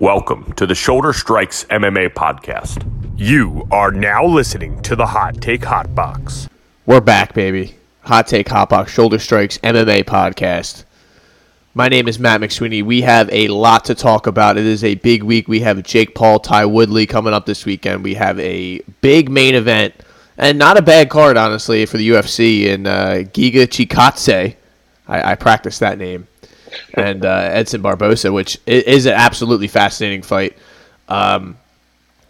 Welcome to the Shoulder Strikes MMA podcast. You are now listening to the Hot Take Hot Box. We're back, baby. Hot Take Hot Box Shoulder Strikes MMA podcast. My name is Matt McSweeney. We have a lot to talk about. It is a big week. We have Jake Paul, Ty Woodley coming up this weekend. We have a big main event, and not a bad card, honestly, for the UFC. And uh, Giga Chikadze, I, I practiced that name, and uh, Edson Barboza, which is an absolutely fascinating fight. Um,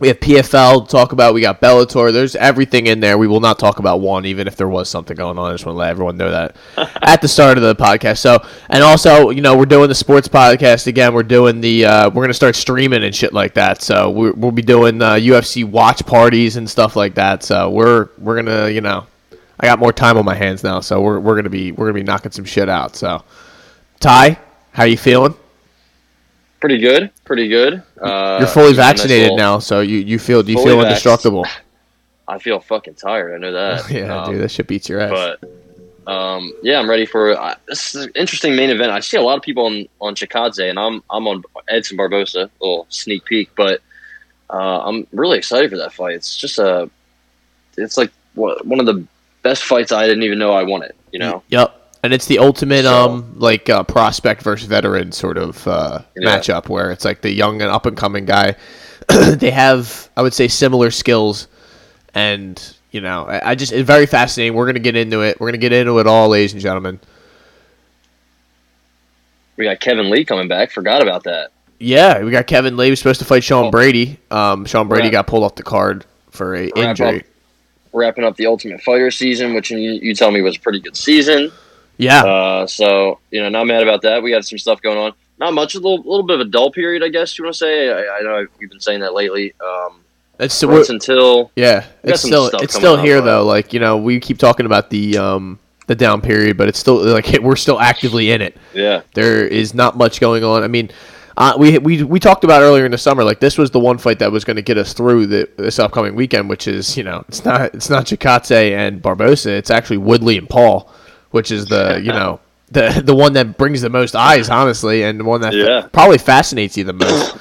we have PFL to talk about. We got Bellator. There's everything in there. We will not talk about one, even if there was something going on. I just want to let everyone know that at the start of the podcast. So, and also, you know, we're doing the sports podcast again. We're doing the. Uh, we're gonna start streaming and shit like that. So we we'll be doing uh, UFC watch parties and stuff like that. So we're we're gonna, you know, I got more time on my hands now. So we're we're gonna be we're gonna be knocking some shit out. So, Ty, how you feeling? Pretty good, pretty good. Uh, You're fully vaccinated now, so you, you feel do you feel indestructible? I feel fucking tired. I know that. yeah, Um, dude, that shit beats your ass. But um, yeah, I'm ready for uh, this is an interesting main event. I see a lot of people on on Chikadze, and I'm I'm on Edson Barboza. little sneak peek, but uh, I'm really excited for that fight. It's just a, it's like one of the best fights I didn't even know I wanted. You know, Yep. And it's the ultimate So- um like uh, prospect versus veteran sort of uh, Yeah. matchup where it's like the young and up and coming guy. they have I would say similar skills, and you know I, I just it's very fascinating. We're gonna get into it. We're gonna get into it all, ladies and gentlemen. we got Kevin Lee coming back. Forgot about that. Yeah, we got Kevin Lee. He was supposed to fight Sean Oh. Brady. Um, Sean Brady got pulled off the card for a Wrap injury. up- Wrapping up the Ultimate Fighter season, which you, you tell me was a pretty good season. Yeah, Uh, so you know, not mad about that. We had some stuff going on. Not much, a little, little bit of a dull period, I guess you want to say. I, I know we've been saying that lately. Um, it's once until Yeah, it's still it's still here though. Like you know, we keep talking about the um the down period, but it's still like we're still actively in it. yeah, There is not much going on. I mean, uh, we we we talked about earlier in the summer. Like this was the one fight that was going to get us through the, this upcoming weekend, which is you know it's not it's not Chikadze and Barboza. It's actually Woodley and Paul, which is the you know. The, the one that brings the most eyes, honestly, and the one that Yeah. probably fascinates you the most.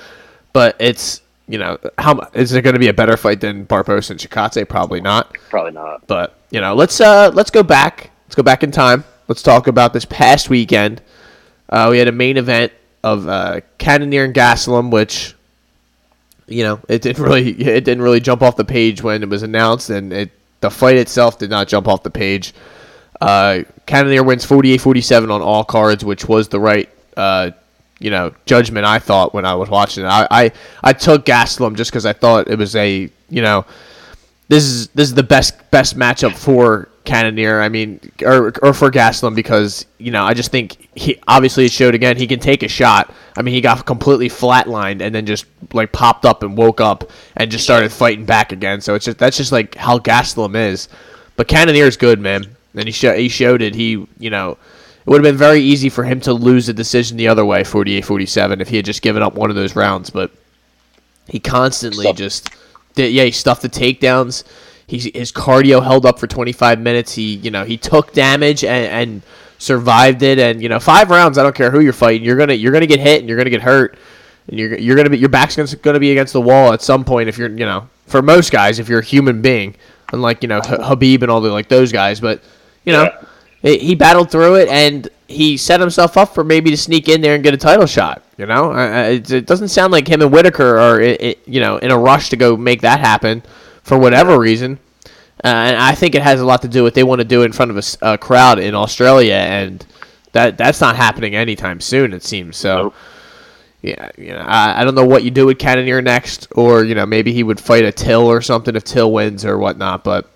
But it's you know how is it going to be a better fight than Barboza and Chikadze? Probably not. probably not. But you know, let's uh let's go back. Let's go back in time. Let's talk about this past weekend. Uh, we had a main event of uh, Cannonier and Gastelum, which you know it didn't really it didn't really jump off the page when it was announced, and it the fight itself did not jump off the page. Uh, Cannonier wins 48-47 on all cards, which was the right uh, you know judgment. I thought when I was watching it, I I, I took Gastelum just because I thought it was a you know this is this is the best best matchup for Cannonier. I mean, or or for Gastelum because you know I just think he obviously it showed again he can take a shot. I mean, he got completely flatlined and then just like popped up and woke up and just started fighting back again. So it's just that's just like how Gastelum is. But Cannonier is good, man, and he sho- he showed it. He you know. It would have been very easy for him to lose the decision the other way, 48-47, if he had just given up one of those rounds. But he constantly Stuff. just did, yeah, he stuffed the takedowns. He, his cardio held up for 25 minutes. He, you know, he took damage and, and survived it. And you know, five rounds. I don't care who you're fighting. You're gonna you're gonna get hit and you're gonna get hurt. And you're you're gonna be your back's gonna, gonna be against the wall at some point. If you're you know, for most guys, if you're a human being, unlike you know H- Khabib and all the like those guys. But you know, it, he battled through it and he set himself up for maybe to sneak in there and get a title shot. You know, it, doesn't sound like him and Whittaker are you know in a rush to go make that happen for whatever reason. Uh, and I think it has a lot to do with they want to do in front of a crowd in Australia, and that that's not happening anytime soon. It seems so. Nope. Yeah, you know, I, I don't know what you do with Cannonier next, or you know maybe he would fight a Till or something if Till wins or whatnot. But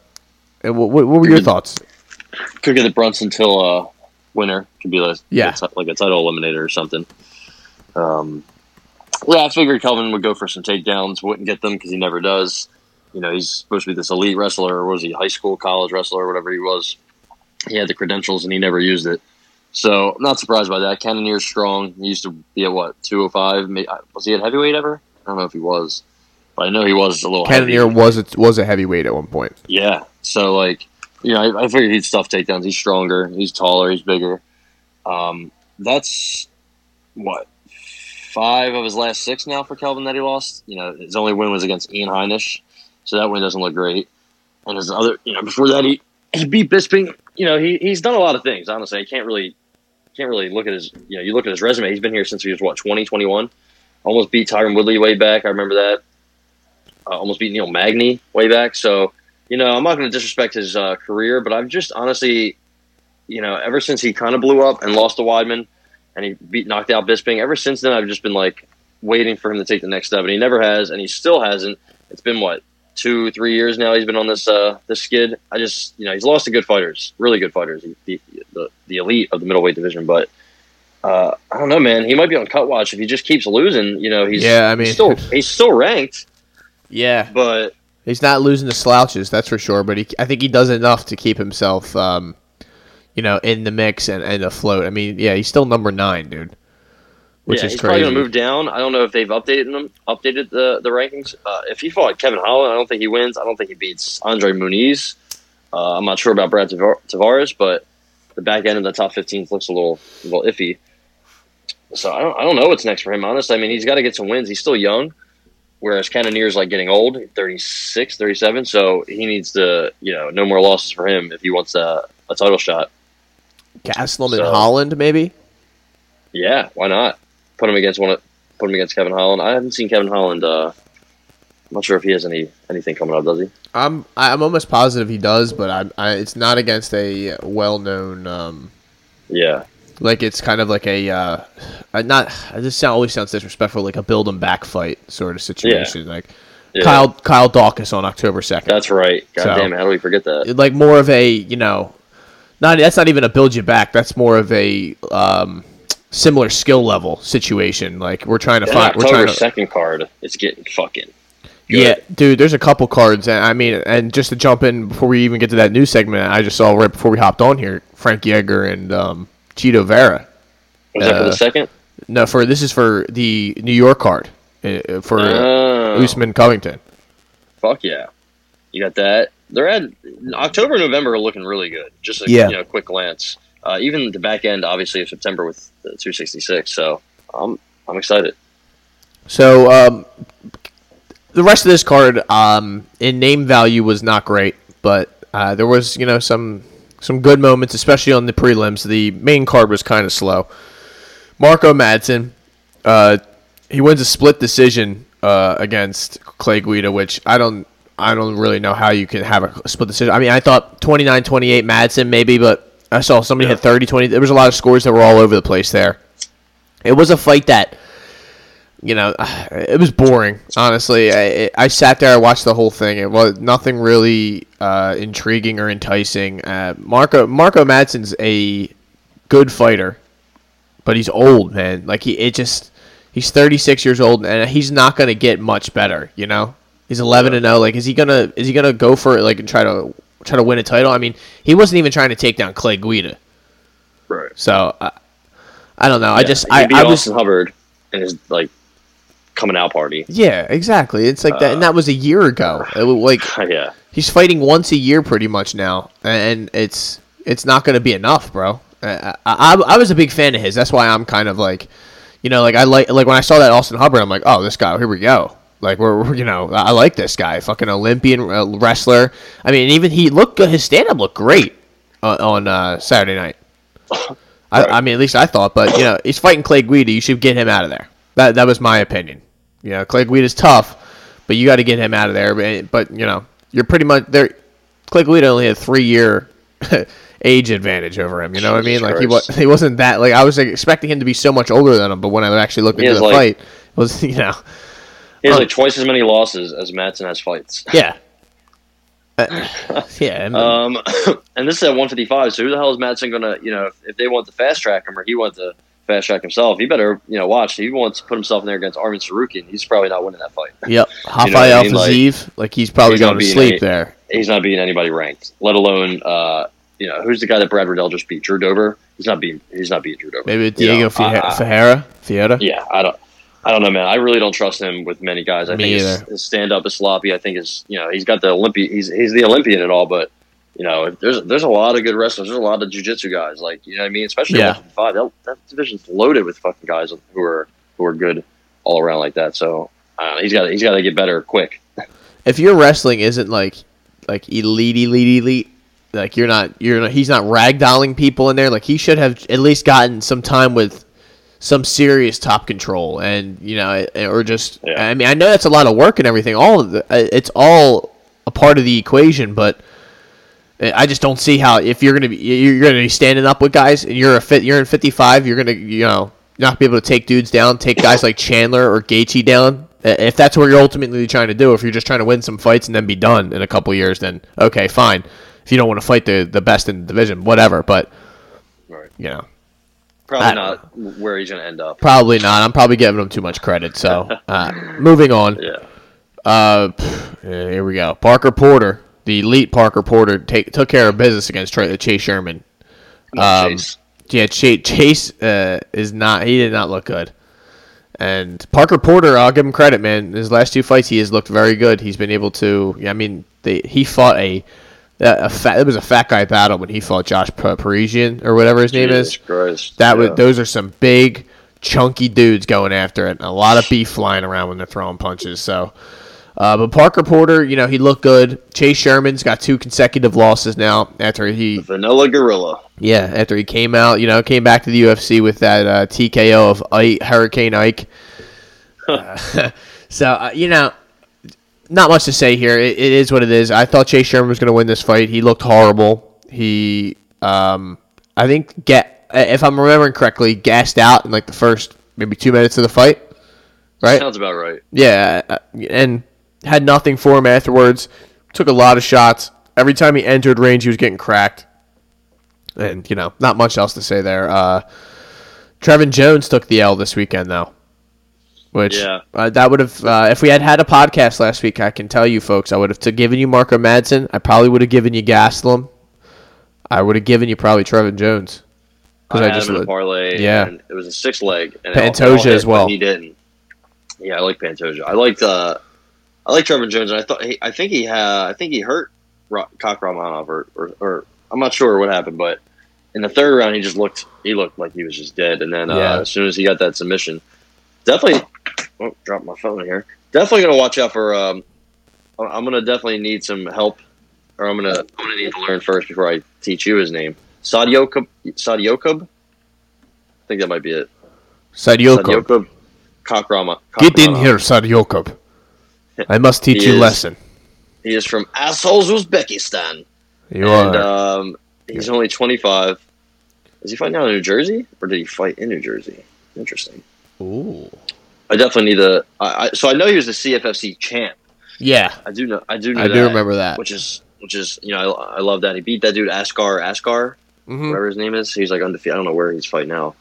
uh, what, what were your thoughts? Could get the Brunson till uh, winner. Could be like Yeah. like a title eliminator or something. Um, yeah, I figured Kelvin would go for some takedowns. Wouldn't get them because he never does. You know, he's supposed to be this elite wrestler, or was he high school, college wrestler, whatever he was. He had the credentials and he never used it. So I'm not surprised by that. Cannonier's strong. He used to be at what 205. uh, Was he at heavyweight ever? I don't know if he was, but I know he was a little. Cannonier heavy. was a, was a heavyweight at one point. Yeah. So like, you know, I, I figured he'd stuff takedowns. He's stronger. He's taller. He's bigger. Um, that's what five of his last six now for Kelvin that he lost. You know, his only win was against Ian Heinisch, so that win doesn't look great. And his other, you know, before that he he beat Bisping. You know, he he's done a lot of things. Honestly, I can't really can't really look at his. You know, you look at his resume. He's been here since he was what twenty twenty one. Almost beat Tyron Woodley way back. I remember that. Uh, almost beat Neil Magny way back. So you know, I'm not going to disrespect his uh, career, but I've just honestly, you know, ever since he kind of blew up and lost to Weidman, and he beat knocked out Bisping. Ever since then, I've just been like waiting for him to take the next step, and he never has, and he still hasn't. It's been what two, three years now. He's been on this uh, this skid. I just you know he's lost to good fighters, really good fighters, the the, the elite of the middleweight division. But uh, I don't know, man. He might be on cut watch if he just keeps losing. You know, he's Yeah, I mean- he's still he's still ranked, Yeah, but he's not losing the slouches, that's for sure. But he, I think he does enough to keep himself, um, you know, in the mix and, and afloat. I mean, yeah, he's still number nine, dude. Which yeah, is he's crazy. probably going to move down. I don't know if they've updated them, updated the the rankings. Uh, if he fought Kevin Holland, I don't think he wins. I don't think he beats Andre Muniz. Uh, I'm not sure about Brad Tavares, but the back end of the top 15 looks a little a little iffy. So I don't I don't know what's next for him. Honestly, I mean he's got to get some wins. He's still young, whereas Cannonier's like getting old, 36, 37. So he needs to you know no more losses for him if he wants a, a title shot. Gastelum and So- Holland, maybe. Yeah, why not? Put him against one. Of, put him against Kevin Holland. I haven't seen Kevin Holland. Uh, I'm not sure if he has any anything coming up. Does he? I'm I'm almost positive he does, but I, I it's not against a well-known. Um, Yeah, like it's kind of like a uh, not. This sound always sounds disrespectful, like a build 'em back fight sort of situation. Like yeah. Kyle Kyle Daukaus on October second. That's right. God So- damn it! How do we forget that? like more of a you know, not that's not even a build you back. That's more of a um, similar skill level situation. Like we're trying to That find. We're October trying to. second card It's getting fucking. Yeah, dude. There's a couple cards, and I mean, and just to jump in before we even get to that news segment, I just saw right before we hopped on here, Frankie Edgar and um, Chito Vera. Was that for Uh, the second? No, for this is for the New York card uh, for Oh, Usman Covington. fuck yeah! You got that. They're at October, November are looking really good. Just a Yeah. you know, quick glance. Uh, even the back end, obviously, of September with the 266. So I'm I'm excited. So um, the rest of this card, um, in name value, was not great, but uh, there was you know some some good moments, especially on the prelims. The main card was kind of slow. Marco Madsen, uh, he wins a split decision uh, against Clay Guida, which I don't I don't really know how you can have a split decision. I mean, I thought 29-28 Madsen maybe, but I saw somebody Yeah. hit 30-20. There was a lot of scores that were all over the place there. It was a fight that you know, it was boring. Honestly, I, I sat there, I watched the whole thing. It was nothing really uh, intriguing or enticing. Uh, Marco Marco Madsen's a good fighter, but he's old, man. Like he, it just he's 36 years old, and he's not gonna get much better. You know, he's 11 and 0. Like, is he gonna is he gonna go for it? Like, and try to try to win a title? I mean, he wasn't even trying to take down Clay Guida. Right. So I, I don't know. I just I I, was Hubbard in his like coming out party. Yeah, exactly. It's like that, and that was a year ago. It was like yeah, he's fighting once a year, pretty much now, and it's it's not going to be enough, bro. I, I, I was a big fan of his. That's why I'm kind of like, you know, like I like like when I saw that Austin Hubbard, I'm like, oh, this guy, here we go. Like we're, you know, I like this guy, fucking Olympian uh, wrestler. I mean, even he looked good. His stand up looked great uh, on uh, Saturday night. I, I mean, at least I thought. But you know, he's fighting Clay Guida. You should get him out of there. That that was my opinion. You know, Clay Guida's tough, but you got to get him out of there. But, but you know, you're pretty much there. Clay Guida only had three year age advantage over him. You know what I mean? Like he was he wasn't that like I was like, expecting him to be so much older than him. But when I actually looked He into the like- fight, it was you know he has Oh. like twice as many losses as Madsen has fights. yeah. Uh, yeah, and- Um, and this is at 155. So who the hell is Madsen gonna? You know, if, if they want to fast track him or he wants to fast track himself, he better you know watch. He wants to put himself in there against Arman Tsarukyan. He's probably not winning that fight. Yep, You know Rafael I mean? Like, Fiziev, like he's probably he's going to being sleep any- there. He's not beating anybody ranked, let alone uh, you know who's the guy that Brad Riddell just beat? Drew Dober. He's not beating. He's not beating Drew Dober. Maybe You Diego know, I- I- Ferreira, Fiera. Yeah, I don't. I don't know, man. I really don't trust him with many guys. I Me think his, his stand up is sloppy. I think his, you know, he's got the Olympian. He's he's the Olympian and all, but you know, there's there's a lot of good wrestlers. There's a lot of jujitsu guys, like you know what I mean. Especially Yeah. 155. That, that division's loaded with fucking guys who are who are good all around like that. So uh, he's got he's got to get better quick. If your wrestling isn't like like elite, elite, elite, like you're not you're not he's not ragdolling people in there. Like he should have at least gotten some time with some serious top control and you know or just Yeah. I mean I know that's a lot of work and everything. All of the, uh, it's all a part of the equation, but. I just don't see how if you're gonna be you're gonna be standing up with guys and you're a fit you're in 55 you're gonna you know not be able to take dudes down take guys like Chandler or Gaethje down if that's what you're ultimately trying to do if you're just trying to win some fights and then be done in a couple years then okay fine if you don't want to fight the the best in the division whatever but Right. you know Probably I- not where he's going to end up. probably not I'm probably giving him too much credit so uh, moving on Yeah. uh, here we go. Parker Porter, the elite Parker Porter, take, took care of business against Tra- Chase Sherman. Um, Chase. Yeah, Chase, Chase uh, is not. He did not look good. And Parker Porter, I'll give him credit, man. His last two fights, he has looked very good. He's been able to. Yeah, I mean, they, he fought a a fat. It was a fat guy battle when he fought Josh Parisian or whatever his name is. Christ. That yeah. was those are some big, chunky dudes going after it. and A lot of beef flying around when they're throwing punches. So, uh, but Parker Porter, you know, he looked good. Chase Sherman's got two consecutive losses now after he, Vanilla Gorilla. yeah, after he came out, you know, came back to the UFC with that uh, TKO of Ike, Hurricane Ike. Uh, so uh, you know, not much to say here. It, it is what it is. I thought Chase Sherman was going to win this fight. He looked horrible. He, um, I think, get if I'm remembering correctly, gassed out in like the first maybe two minutes of the fight. Right? Sounds about right. Yeah, uh, and had nothing for him afterwards. Took a lot of shots. Every time he entered range, he was getting cracked. And you know, not much else to say there. Uh, Trevin Jones took the L this weekend, though. Which Yeah. uh, that would have uh, if we had had a podcast last week, I can tell you folks, I would have given you Marco Madsen. I probably would have given you Gastelum. I would have given you probably Trevin Jones I, I just in a parlay. yeah. and it was a six leg. And all- Pantoja all hit, as well. He didn't. Yeah, I like Pantoja. I liked. Uh, I like Trevor Jones, and I thought. He, I think he had. I think he hurt Ramanov, or, or, or I'm not sure what happened, but in the third round, he just looked. He looked like he was just dead. And then uh, Yeah. as soon as he got that submission, definitely. Oh, dropped my phone here. Definitely gonna watch out for. Um, I'm gonna definitely need some help, or I'm gonna. I'm gonna need to learn first before I teach you his name. Sadiokub. Sadiokub. I think that might be it. Sadiokov. Sadiokub Kakrama. Get in Kakrama. here, Sadiokov. I must teach He you a lesson. He is from assholes Uzbekistan, You and are. um, he's only 25. Is he fighting out in New Jersey, or did he fight in New Jersey? Interesting. Ooh. I definitely need to. I, I, so I know he was the CFFC champ. Yeah, I do know. I do know. I that, do remember that. Which is which is you know I, I love that he beat that dude Askar Askar Mhm. whatever his name is. He's like undefeated. I don't know where he's fighting now.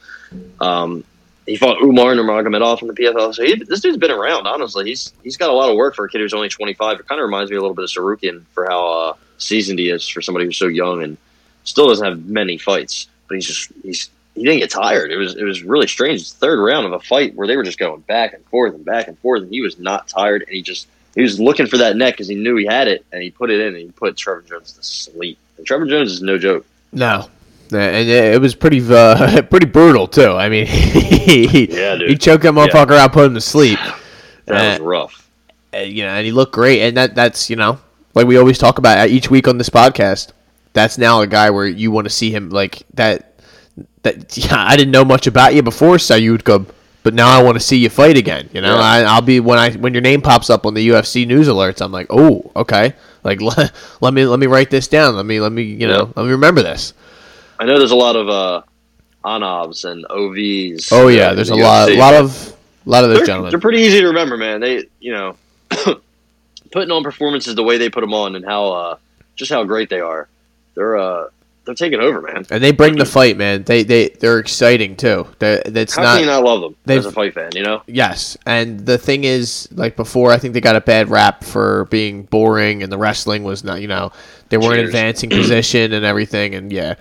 Um, he fought Umar Nurmagomedov from the PFL. So he, this dude's been around. Honestly, he's he's got a lot of work for a kid who's only 25. It kind of reminds me a little bit of Tsarukyan for how uh, seasoned he is for somebody who's so young and still doesn't have many fights. But he's just he's he didn't get tired. It was it was really strange. Third round of a fight where they were just going back and forth and back and forth, and he was not tired. And he just he was looking for that neck because he knew he had it, and he put it in and he put Trevor Jones to sleep. And Trevor Jones is no joke. No. Yeah, And it was pretty uh, pretty brutal too. I mean, he, Yeah, dude. he choked that motherfucker out, put him to sleep. That Uh, was rough. Uh, you know, and he looked great. And that that's you know, like we always talk about each week on this podcast. That's now a guy where you want to see him like that. That yeah, I didn't know much about you before, so you would go, but now I want to see you fight again. You know, Yeah. I, I'll be when I when your name pops up on the UFC news alerts. I'm like, oh, okay. Like let, let me let me write this down. Let me let me you know Yeah. let me remember this. I know there's a lot of uh, Anovs and OVs. Oh yeah, there's a lot, UFC. lot of, lot of those They're, gentlemen. they're pretty easy to remember, man. They, you know, putting on performances the way they put them on and how uh, just how great they are. They're uh, they're taking over, man. and they bring the fight, man. They they they're exciting too. They, that's How not can you not love them as a fight fan? You know, yes. And the thing is, like before, I think they got a bad rap for being boring, and the wrestling was not, you know, they weren't Cheers. advancing position and everything, and yeah.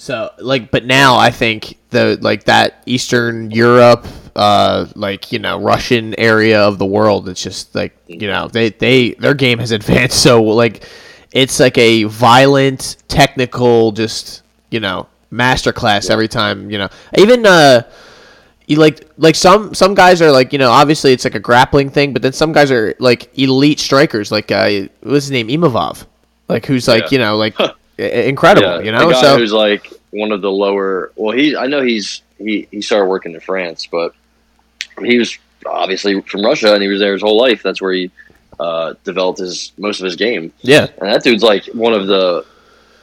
So like, but now I think the like that Eastern Europe, uh, like you know Russian area of the world, it's just like you know they they their game has advanced. So like it's like a violent technical just you know masterclass every time you know. Even uh he like like some some guys are like you know obviously it's like a grappling thing, but then some guys are like elite strikers. Like uh, what's his name, Imavov like who's like Yeah. you know like incredible. Yeah, you know, so who's like one of the lower. Well, he I know he's he he started working in France, but he was obviously from Russia, and he was there his whole life. That's where he uh, developed his most of his game. yeah, And that dude's like one of the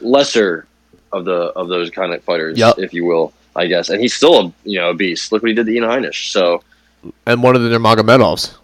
lesser of the of those kind of fighters, Yup. if you will, I guess. And he's still a you know a beast. Look what he did to Ian Heinisch. So and one of the Nurmagomedovs.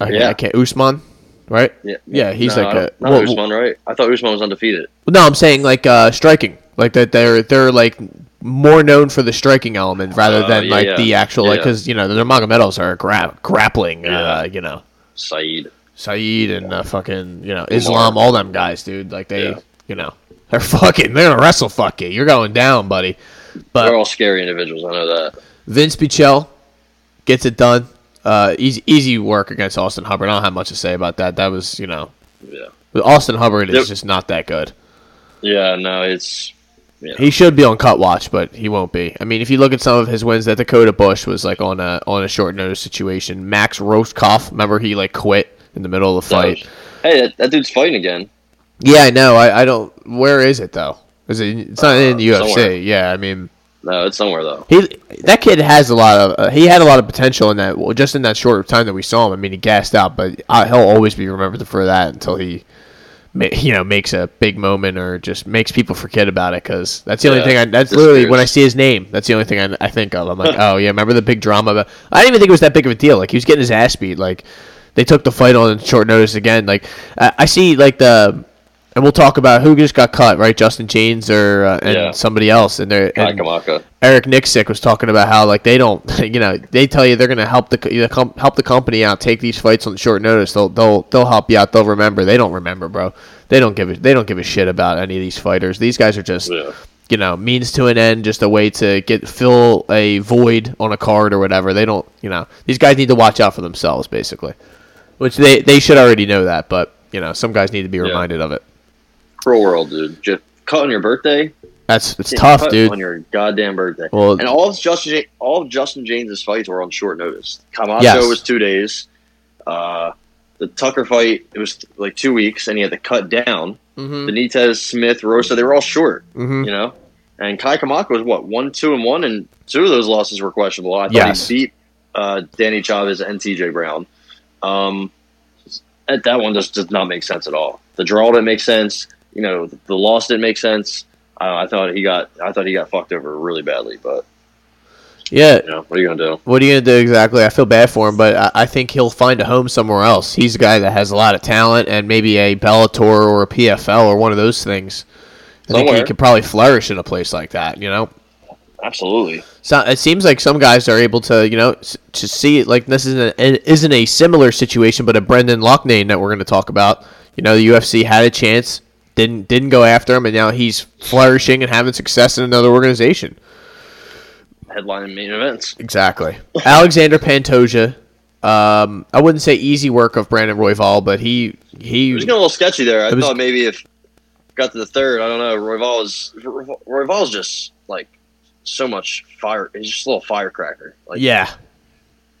I, Yeah. I can't Usman, right? yeah, Yeah, he's No, like a don't- well, Usman, right? I thought Usman was undefeated. No, I'm saying like uh, striking, like that they're they're like more known for the striking element rather Oh, than yeah, like yeah. the actual like Yeah. because you know their the Nurmagomedovs are gra- grappling, uh, you know. Saeed. Saeed and uh, fucking you know Islam, all them guys, dude. Like they, you know, they're fucking. They're gonna wrestle fuck you. You're going down, buddy. But They're all scary individuals. I know that. Vince Pichel gets it done. Uh, easy easy work against Austin Hubbard. I don't have much to say about that. That was you know, Yeah. Austin Hubbard is just not that good. Yeah. No, it's He should be on cut watch, but he won't be. I mean, if you look at some of his wins, that Dakota Bush was like on a on a short notice situation. Max Rohskopf, remember he like quit in the middle of the fight. Hey, that, that dude's fighting again. Yeah, I know. I, I don't. Where is it though? Is it? It's not in the Uh, UFC. somewhere. Yeah, I mean, No, it's somewhere though. he that kid has a lot of. Uh, he had a lot of potential in that. Well, just in that short time that we saw him. I mean, he gassed out, but uh, he'll always be remembered for that until he, you know, makes a big moment or just makes people forget about it. Because that's the only thing. I, that's literally when I see his name. That's the only thing I, I think of. I'm like, oh yeah, remember the big drama? But I didn't even think it was that big of a deal. Like he was getting his ass beat. Like they took the fight on short notice again. Like I, I see like the. And we'll talk about who just got cut, right? Justin Jaynes or uh, and Yeah. somebody else, and they're Kai and, Kamaka. Eric Nicksick was talking about how like they don't, you know, they tell you they're going to help the you know, help the company out, take these fights on short notice. They'll they'll they'll help you out. They'll remember. They don't remember, bro. They don't give a they don't give a shit about any of these fighters. These guys are just Yeah. you know means to an end, just a way to get fill a void on a card or whatever. They don't, you know, these guys need to watch out for themselves, basically. Which they they should already know that, but you know, some guys need to be reminded of it. Cruel world, dude. Just cut on your birthday. That's it's Get tough, dude. On your goddamn birthday. Well- and all of Justin all of Justin Jaynes's fights were on short notice. Camacho Yes. was two days. Uh, the Tucker fight it was like two weeks, and he had to cut down. Mm-hmm. Benitez, Smith, Rosa, they were all short. Mm-hmm. You know, and Kai Kamaka was what one, two, and one, and two of those losses were questionable. I thought Yes. he beat uh, Danny Chavez and T.J. Brown. Um, that that one just does not make sense at all. The draw didn't make sense. You know, the loss didn't make sense. I, I thought he got I thought he got fucked over really badly. But Yeah, you know, what are you gonna do? What are you gonna do exactly? I feel bad for him, but I, I think he'll find a home somewhere else. He's a guy that has a lot of talent and maybe a Bellator or a PFL or one of those things. I think he could probably flourish in a place like that. You know, Absolutely. so it seems like some guys are able to, you know, to see it like this isn't a, isn't a similar situation, but a Brendan Loughnane that we're going to talk about. You know, the UFC had a chance, didn't didn't go after him, and now he's flourishing and having success in another organization. Headline main events. Exactly. Alexander Pantoja. Um, I wouldn't say easy work of Brandon Royval, but he It was getting a little sketchy there. I was- thought maybe if got to the third, I don't know. Royval is Royval's just like so much fire. He's just a little firecracker. Like yeah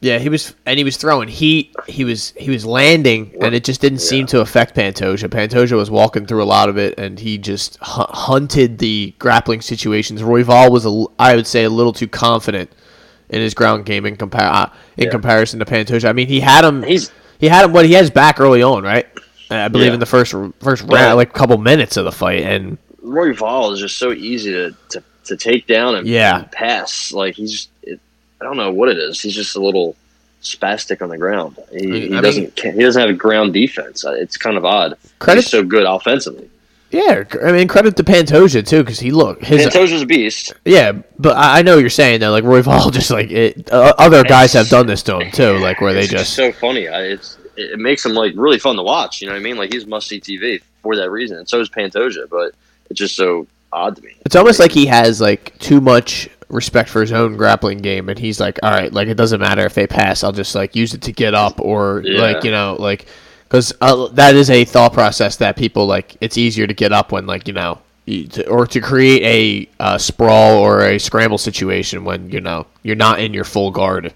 yeah he was and he was throwing heat. He was he was landing, and it just didn't seem to affect Pantoja. Pantoja was walking through a lot of it, and he just hu- hunted the grappling situations. Royval was a I would say a little too confident in his ground game in compar uh, in Yeah. comparison to Pantoja. I mean, he had him. he's He had him. What he has back early on, right? I believe Yeah. in the first first round, like couple minutes of the fight, and Royval is just so easy to, to, to take down and, Yeah. and pass. Like he's, I don't know what it is. He's just a little spastic on the ground. He, he doesn't he doesn't have a ground defense. It's kind of odd. Credit- He's so good offensively. yeah, I mean credit to Pantoja too, because he look his Pantoja's a beast. yeah, but I, I know you're saying that Like Royval, just like it, uh, other guys have done this to him too, like where they just so funny. I, it's it it makes him like really fun to watch. You know what I mean? Like he's must see TV for that reason, and so is Pantoja. But it's just so odd to me. It's almost like he has like too much respect for his own grappling game, and he's like, all right, like it doesn't matter if they pass, I'll just like use it to get up, or Yeah. like you know, like because uh, that is a thought process that people like. It's easier to get up when like you know to, or to create a uh, sprawl or a scramble situation when you know you're not in your full guard.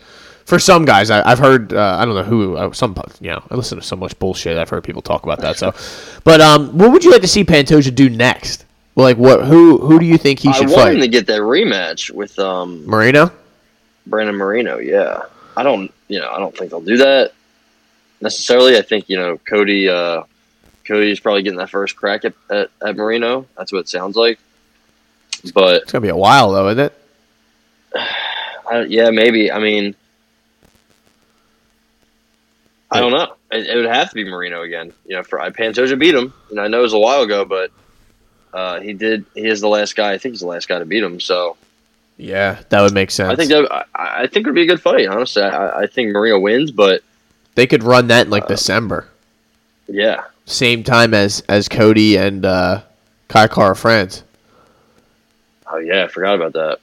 For some guys, I, I've heard uh, I don't know who uh, some you know I listen to so much bullshit. I've heard people talk about that. So, but um, what would you like to see Pantoja do next? Well, like what? Who who do you think he should I want fight? him to get that rematch with um, Moreno. Brandon Moreno. Yeah, I don't, you know, I don't think they'll do that necessarily. I think you know Cody. Uh, Cody's probably getting that first crack at, at, at Moreno. That's what it sounds like. But It's gonna be a while though, isn't it? I, yeah, maybe. I mean, I don't know. It, it would have to be Moreno again. You know, for I Pantoja beat him. You know, I know it was a while ago, but uh, he did. He is the last guy. I think he's the last guy to beat him. So Yeah, that would make sense. I think that I, I think it would be a good fight. Honestly, I, I think Moreno wins, but they could run that Uh, in like December, yeah, same time as as Cody and uh, Kai Kara France. oh yeah, I forgot about that.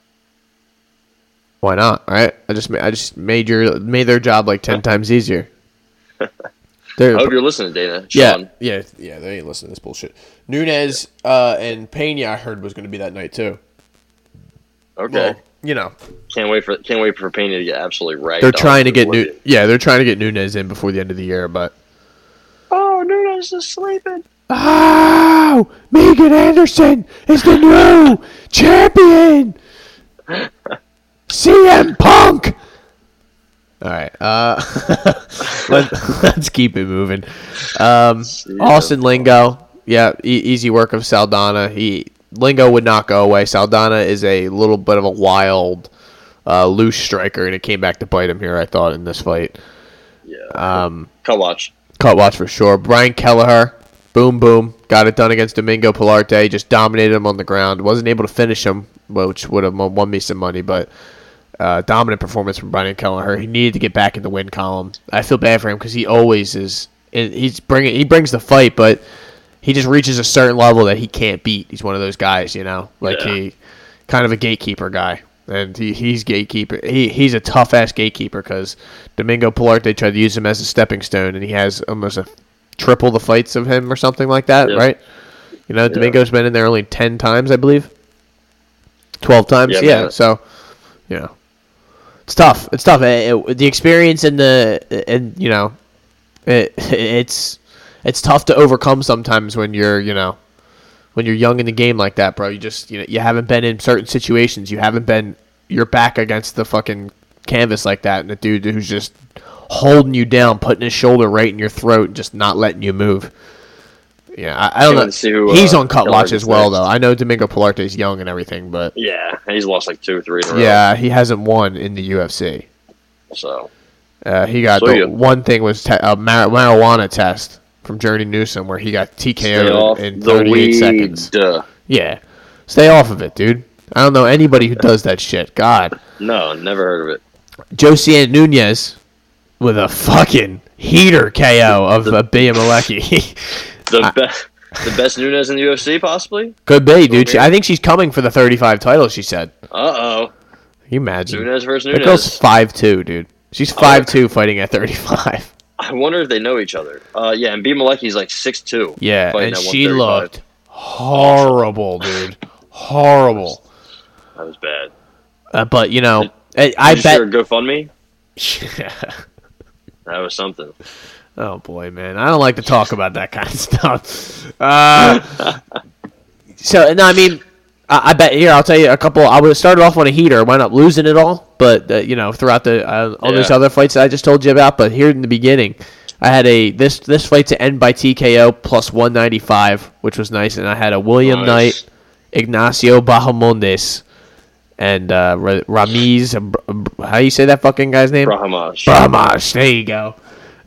Why not? Right? I just I just made your made their job like ten times easier. They're, I hope you're listening, Dana. yeah, Sean. yeah, yeah. They ain't listening to this bullshit. Nunes uh, and Pena, I heard was going to be that night too. Okay. Well, you know, can't wait for can't wait for Pena to get absolutely right. they're trying to get new. Yeah, they're trying to get Nunes in before the end of the year, but Oh, Nunes is sleeping. oh, Megan Anderson is the new champion. CM Punk. All right, uh, let, let's keep it moving. Um, Austin Lingo, yeah, e- easy work of Saldana. He Lingo would not go away. Saldana is a little bit of a wild, uh, loose striker, and it came back to bite him here. I thought in this fight. Yeah. Um, Cut watch. cut watch for sure. Brian Kelleher, boom boom, got it done against Domingo Pilarte. Just dominated him on the ground. Wasn't able to finish him, which would have won me some money, but. Uh, dominant performance from Brian Kelleher. He needed to get back in the win column. I feel bad for him because he always is. He's bringing he brings the fight, but he just reaches a certain level that he can't beat. He's one of those guys, you know, like Yeah. he kind of a gatekeeper guy, and he, he's gatekeeper. He he's a tough ass gatekeeper because Domingo Pilarte tried to use him as a stepping stone, and he has almost a triple the fights of him or something like that, Yeah. right? You know, Domingo's been in there only ten times, I believe. Twelve times, Yeah, yeah. So, you know, it's tough. It's tough. It- it- the experience and the and you know, it, it's it's tough to overcome sometimes when you're you know when you're young in the game like that, bro. You just you know you haven't been in certain situations. You haven't been you're back against the fucking canvas like that, and the dude who's just holding you down, putting his shoulder right in your throat, and just not letting you move. Yeah, I, I don't know. to see who, He's uh, on cut watch as well, though. I know Domingo Pilarte's young and everything, but Yeah, he's lost like two or three a yeah, he hasn't won in the UFC. So Uh, he got So the you- one thing was te- a mar- marijuana test from Journey Newsom where he got TKO in the 38 weed. seconds. Duh. Yeah, stay off of it, dude. I don't know anybody who does that shit. God, No, never heard of it. Josiane Nunes with a fucking heater KO of uh, Bea Malecki. The best, the best Nunes in the UFC, possibly. Could be, dude. She, I think she's coming for the 35 title. She said. Uh oh, Can you imagine? Nunes versus That girl's five two, dude. She's five two, fighting at 35. I wonder if they know each other. Uh, yeah, and Bea Malecki's like six two. Yeah, and she looked horrible, dude. Horrible. That was bad. Uh, but you know, I, I Did you see her bet. GoFundMe. That was something. Oh boy, man, I don't like to talk about that kind of stuff. Uh, so no, I mean, I, I bet here I'll tell you a couple. I would have started off on a heater, wound up losing it all, but uh, you know, throughout the uh, all these other fights that I just told you about. But here in the beginning, I had a this this fight to end by TKO plus 195, which was nice, and I had a William Nice. Knight, Ignacio Bahamondes, and uh, Ra- Ramiz. How you say that fucking guy's name? Brahmash. Brahmash. There you go.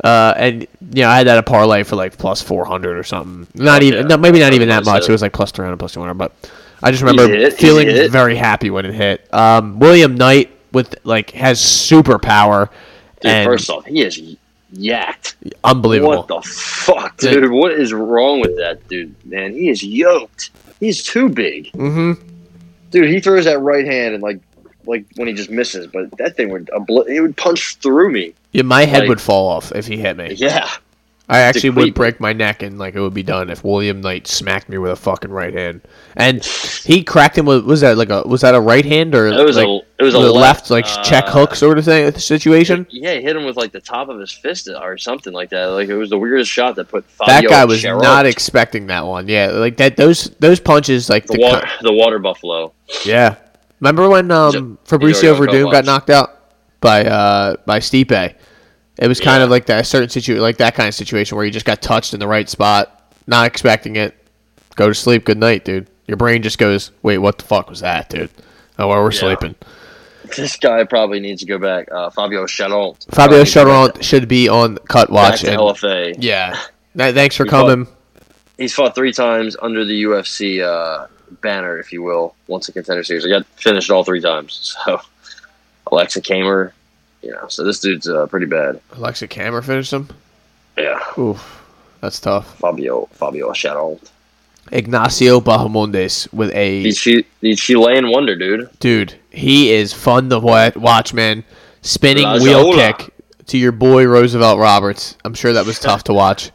Uh, and you know, I had that a parlay for like plus four hundred or something. Not even, yeah. no, maybe not even that much. it. Was like plus three hundred, plus two hundred. But I just remember feeling very happy when it hit. Um, William Knight with like has super power Dude, and first off, he is yacked. unbelievable. What the fuck, Dude. dude? What is wrong with that dude? Man, he is yoked. He's too big, hmm dude. He throws that right hand and like, like when he just misses, but that thing would obli- it would punch through me. Yeah, my head Like- would fall off if he hit me. Yeah, I actually would break my neck and like it would be done if William Knight smacked me with a fucking right hand. And he cracked him with was that like a was that a right hand or It was a- it was a the left, like check uh, hook sort of thing situation? Yeah, he hit him with like the top of his fist or something like that. Like it was the weirdest shot that put That guy was Cherant- not expecting that one. Yeah, like that those those punches like the the water, the water buffalo. yeah. Remember when um He's a- Fabricio he's already Verdum got got knocked out by uh by Stipe? It was kind Yeah. of like that certain situation, like that kind of situation where you just got touched in the right spot, not expecting it. Go to sleep. Good night, dude. Your brain just goes, "Wait, what the fuck was that, dude?" Oh, well, we're Yeah. sleeping. This guy probably needs to go back. Uh, Fabio Cherant. Fabio Probably needs to go back Cherant should be on cut Back watch. to and- LFA. yeah. Thanks for He fought- coming. He's fought three times under the UFC uh, banner, if you will, once a contender series. I got finished all three times. So Alexa Kamer, you know, so this dude's uh, pretty bad. Alexa Camera finished him. Yeah, Oof, that's tough. Fabio Fabio Cherant. Ignacio Bahamondes with a The, Chi- the Chilean wonder, dude. dude. He is fun to wa- watch, man. Spinning wheel kick to your boy Roosevelt Roberts. I'm sure that was tough to watch.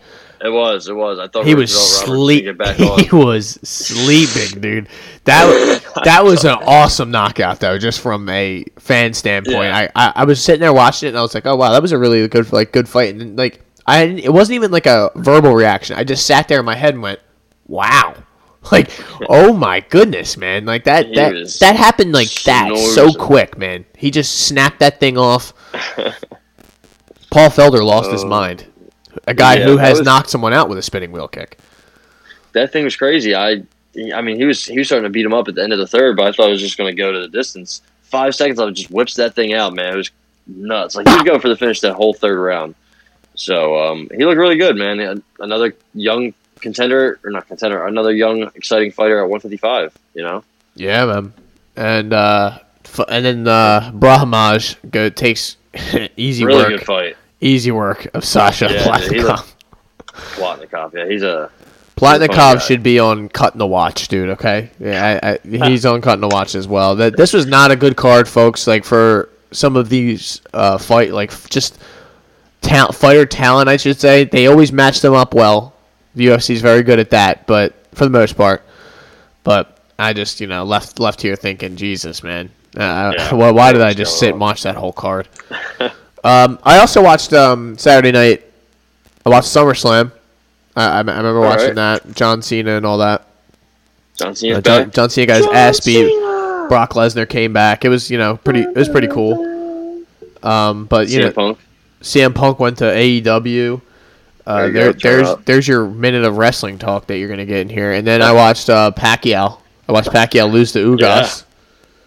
It was, it was. I thought He was Roosevelt Roberts would sleep. He was sleeping, dude. That that was an awesome knockout, though, just from a fan standpoint. Yeah. I, I I was sitting there watching it, and I was like, oh wow, that was a really good like good fight, and like I it wasn't even like a verbal reaction. I just sat there in my head and went, wow. Like, oh my goodness, man! Like that, He that, that happened like that so quick, man. He just snapped that thing off. Paul Felder lost his Oh. mind. A guy Yeah, who has was- knocked someone out with a spinning wheel kick. that thing was crazy. I, I mean, he was he was starting to beat him up at the end of the third, but I thought it was just going to go to the distance. Five seconds it just whips that thing out, man. It was nuts. Like he was going for the finish that whole third round. So um, he looked really good, man. Another young contender, or not contender, another young exciting fighter at 155. You know, Yeah, man. And uh, f- and then uh, Brahmaj go takes easy really work, good fight. Easy work of Sasha Yeah, Palatnikov. Palatnikov, yeah, he's a Palatnikov should be on cutting the watch, dude. Okay, yeah, I, I, he's on cutting the watch as well. That this was not a good card, folks. Like for some of these uh, fight, like just ta- fighter talent, I should say. They always match them up well. The UFC is very good at that, but for the most part. But I just, you know, left left here thinking, Jesus, man. Uh, Yeah, why, why did I just sit and watch that whole card? um, I also watched um, Saturday night. I watched SummerSlam. I, I, I remember All watching right. that, John Cena and all that. John Cena's Uh, John. John Cena got his ass beat. Brock Lesnar came back. It was, you know, pretty. It was pretty cool. Um, but you CM know, Punk. CM Punk went to AEW. Uh, There there, there's up. there's your minute of wrestling talk that you're gonna get in here, and then I watched uh, Pacquiao. I watched Pacquiao lose to Ugas.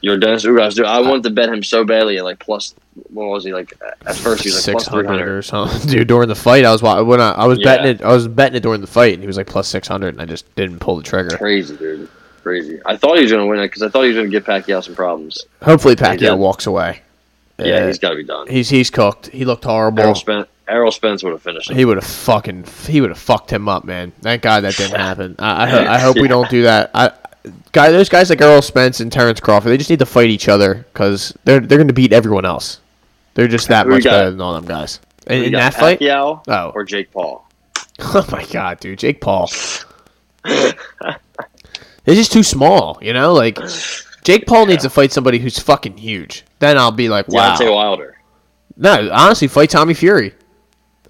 Yordenis Ugas, dude. I wanted to bet him so badly at like plus. What was he like? At first, he was like plus three hundred or something, dude. During the fight, I was when I, I was betting it. I was betting it during the fight, and he was like plus six hundred, and I just didn't pull the trigger. Crazy, dude. Crazy. I thought he was going to win it because I thought he was going to give Pacquiao some problems. Hopefully, Pacquiao walks away. Yeah, Uh, he's got to be done. he's he's cooked. He looked horrible. Errol Spence, Errol Spence would have finished him. He would have fucking he would have fucked him up, man. Thank God that didn't happen. I I, I hope we don't do that. I guy, those guys like Errol Spence and Terrence Crawford, they just need to fight each other because they're they're going to beat everyone else. They're just that Who much got? better than all them guys. In, in that fight, Pacquiao Oh. or Jake Paul. oh my God, dude, Jake Paul. They're just too small, you know. Like Jake Paul needs to fight somebody who's fucking huge. Then I'll be like, wow. Deontay Wilder. No, honestly, fight Tommy Fury.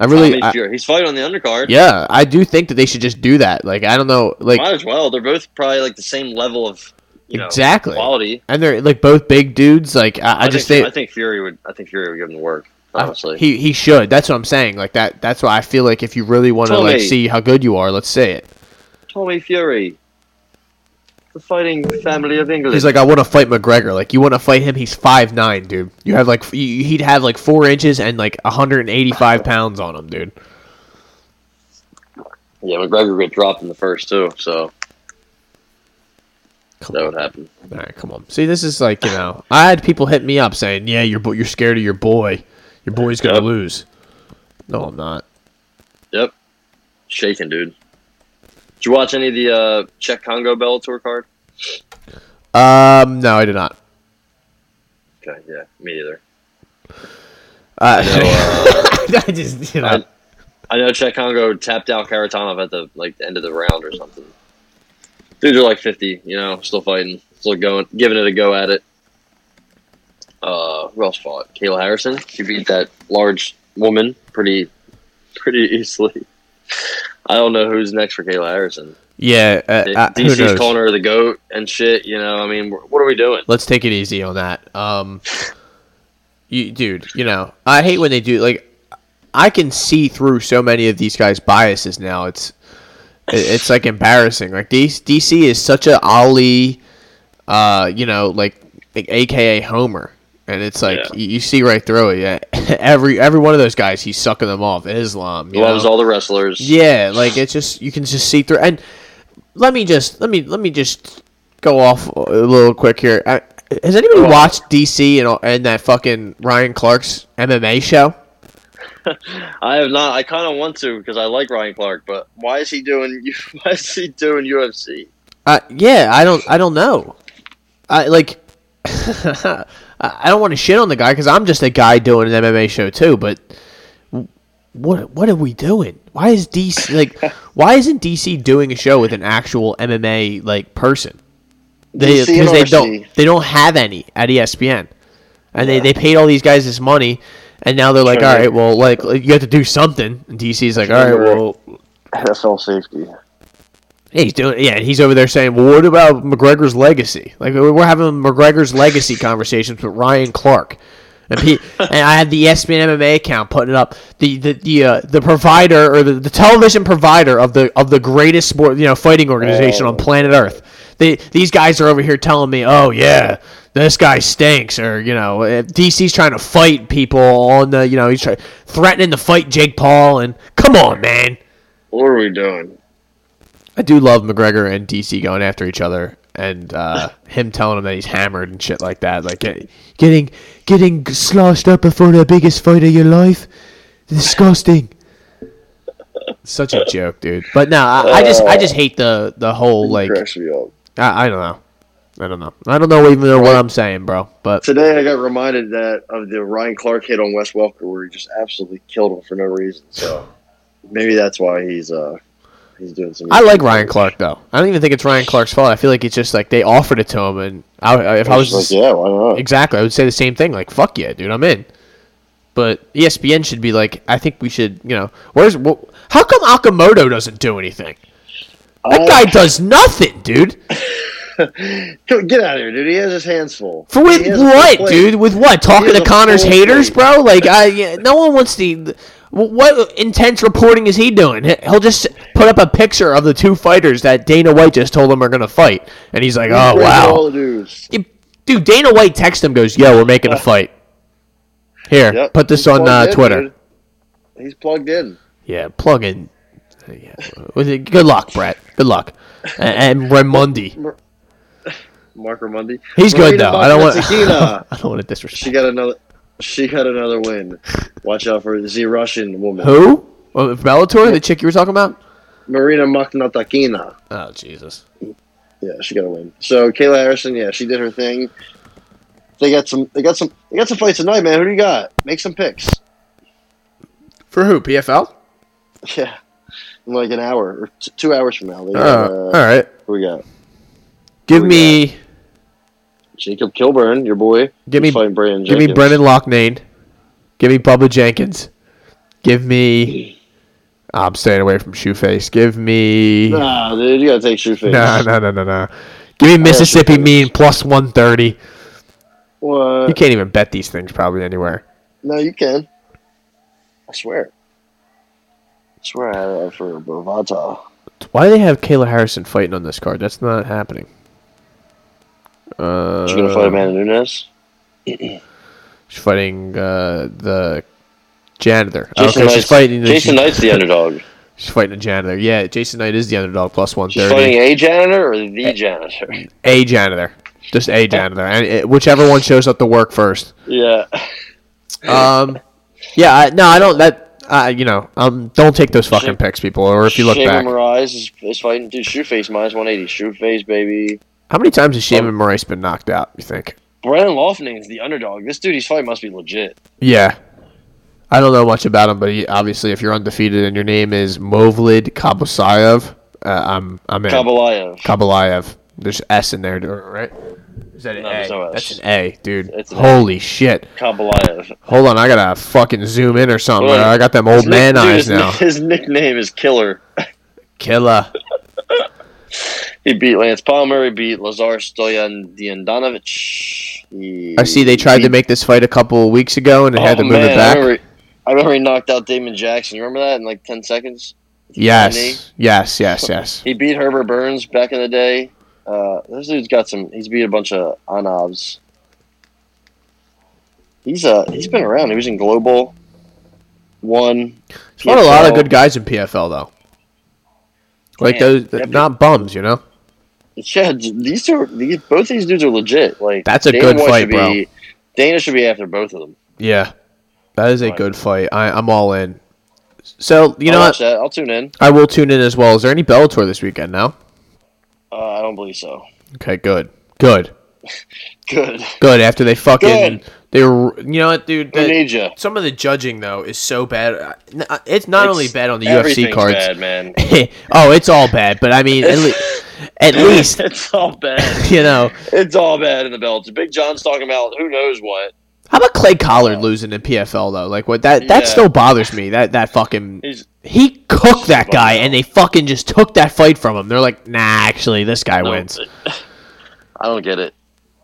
I really, I-. He's fighting on the undercard. yeah, I do think that they should just do that. Like, I don't know, like Might as well. They're both probably like the same level of you know, Exactly. quality. and they're like both big dudes. Like, I, I, just think, think, I think Fury would. I think Fury would give him the work. Honestly, he he should. That's what I'm saying. Like that. That's why I feel like if you really want to like see how good you are, let's say it. Tommy Fury, the fighting family of England. He's like, I want to fight McGregor. Like, you want to fight him? He's five nine, dude. You have like, you- he'd have like four inches and like 185 pounds on him, dude. yeah, McGregor got dropped in the first too, so Come that on. would happen. All right, come on. See, this is like you know, I had people hit me up saying, "Yeah, you're bo- you're scared of your boy. Your boy's gonna Yep. lose." No, I'm not. Yep, shaking, dude. Did you watch any of the uh, Cheick Kongo Bellator card? Um, no, I did not. Okay, yeah, me either. Uh, know, I just, you know, I, I know Cheick Kongo tapped out Kharitonov at the like the end of the round or something. Dudes are like fifty, you know, still fighting, still going, giving it a go at it. Uh, who else fought? Kayla Harrison. She beat that large woman pretty, pretty easily. I don't know who's next for Kayla Harrison. Yeah, uh, uh, DC's knows? calling her the goat and shit. You know, I mean, what are we doing? Let's take it easy on that. Um, you, dude, you know, I hate when they do like. I can see through so many of these guys' biases now. It's it's like embarrassing. Like DC, DC is such a Ali, uh, you know, like, like AKA Homer, and it's like Yeah. you, you see right through it. Yeah, every every one of those guys, he's sucking them off. Islam, you Loves know? all the wrestlers. Yeah, like it's just you can just see through. And let me just let me let me just go off a little quick here. Uh, has anybody on. watched DC and, and that fucking Ryan Clark's MMA show? I have not. I kind of want to because I like Ryan Clark, but why is he doing? Why is he doing UFC? Uh, yeah, I don't I don't know. I like I don't want to shit on the guy because I'm just a guy doing an MMA show too. But what what are we doing? Why is DC like? why isn't DC doing a show with an actual MMA like person? They because they don't they don't have any at ESPN, and they, they paid all these guys this money, and now they're like, Sure. all right, well, like you have to do something. And DC's like, all right, well, NFL safety. Yeah, he's doing. Yeah, and he's over there saying, "Well, what about McGregor's legacy? Like we're having McGregor's legacy conversations with Ryan Clark." And, he, and I had the ESPN MMA account putting it up. The the the uh, the provider or the, the television provider of the of the greatest sport you know fighting organization on planet Earth. They, these guys are over here telling me, "Oh yeah, this guy stinks," or you know, DC's trying to fight people on the you know he's try, threatening to fight Jake Paul. And come on, man. What are we doing? I do love McGregor and DC going after each other, and uh, him telling him that he's hammered and shit like that, like get- getting getting sloshed up before the biggest fight of your life. Disgusting. Such a joke, dude. But no, I, I just I just hate the the whole like Cracks me up. I, I don't know, I don't know, I don't know even know what I'm saying, bro. But Today I got reminded that of the Ryan Clark hit on Wes Welker where he just absolutely killed him for no reason. So maybe that's why he's uh he's doing some. I like Ryan Clark though. I don't even think it's Ryan Clark's fault. I feel like it's just like they offered it to him, and I, if I was like, yeah, why not? Exactly. I would say the same thing. Like, fuck yeah, dude, I'm in. But ESPN should be like, I think we should, you know, where's, wh- how come Okamoto doesn't do anything? That I- guy does nothing, dude. Get out of here, dude. He has his hands full. For with He has a full what, dude? With what? Talking to Connor's haters, plate. bro? Like, I, yeah, no one wants to. What intense reporting is he doing? He- He'll just put up a picture of the two fighters that Dana White just told him are going to fight, and he's like, "Oh wow." All the dudes. You- Dude, Dana White texts him, goes, "Yo, we're making a fight." Here, Yep. put this He's on uh, in, Twitter. dude. He's plugged in. Yeah, plug in. Yeah. Good luck, Brett. Good luck. And, and Raimondi. Marc Raimondi. He's good Marina though. I don't want. I don't want to disrespect. she got another. She got another win. Watch out for the Z Russian woman, Who? Oh, Bellator, the chick you were talking about? Marina Mokhnatkina. Oh Jesus. Yeah, she got a win. So Kayla Harrison, yeah, she did her thing. They got some. They got some. They got some fights tonight, man. Who do you got? Make some picks. For who? PFL? Yeah, in like an hour or t- two hours from now. Got, Uh, uh, all right. Who we got? Give me, Jacob Kilburn, your boy. Give me- fighting Brandon give me. Brendan Loughnane. Give me Bubba Jenkins. Give me. I'm staying away from Shoeface. Give me. Nah, dude, you gotta take Shoeface. No, no, no, no, no. Give me Mississippi Mean plus 130. What? You can't even bet these things probably anywhere. No, you can. I swear. I swear I that for Bovata. Why do they have Kayla Harrison fighting on this card? That's not happening. Uh, She's gonna fight Amanda Nunes. She's fighting uh, the janitor. Jason okay, she's Knight's, fighting. The, Jason Knight's the underdog. She's fighting the janitor. Yeah, Jason Knight is the underdog plus one She's fighting a janitor or the janitor. A janitor, just a janitor, and it, whichever one shows up to work first. Yeah. Um, yeah, I, no, I don't. That uh, you know, um, don't take those fucking Shame- picks, people. Or if you look Sheymon back, Moraes is, is fighting dude Shoeface minus one eighty. Shoeface baby. How many times has Oh. Sheymon Moraes been knocked out? You think? Brendan Loughnane's the underdog. This dude he's fighting must be legit. Yeah. I don't know much about him, but he, obviously, if you're undefeated and your name is Movlid Kabasayev, uh, I'm I'm in. Kabalayev. Kabalayev. There's S in there, right? Is that an No, A? no That's an A, dude. It's an A. Holy shit! Kabalayev. Hold on, I gotta fucking zoom in or something. I got them old man nick- dude, eyes his, now. His nickname is Killer. Killer. He beat Lance Palmer. He beat Lazar Stojadinovic. He I see they tried to make this fight a couple of weeks ago and they had to Oh, move man, it back. I remember, I remember he knocked out Damon Jackson. You remember that in like ten seconds? Yes, yes, yes, yes. He beat Herbert Burns back in the day. Uh, this dude's got some. He's beat a bunch of Anobs. He's uh he's been around. He was in Global. One. He's fought a lot of good guys in PFL though. Like Man, those, yeah, not bums, you know. Yeah, these two, are, these both these dudes are legit. Like That's a Dana good White fight, bro. Be, Dana should be after both of them. Yeah, that is a good fight. I, I'm all in. So you know I'll what? watch that. I'll tune in. I will tune in as well. Is there any Bellator this weekend now? Uh, I don't believe so. Okay, good, good, Good. good. After they fucking Good. they were, you know what, dude? Who the- you? some of the judging though is so bad. Uh, It's not only bad on the UFC cards. bad, man. oh, it's all bad. But I mean, at, le- at least it's all bad. you know. It's all bad in the belts. Big John's talking about who knows what. How about Clay Collard losing in PFL though? Like what that that Yeah. still bothers me. That that fucking He's he cooked that guy Wow. and they fucking just took that fight from him. They're like, nah, actually, this guy no, wins. I don't get it.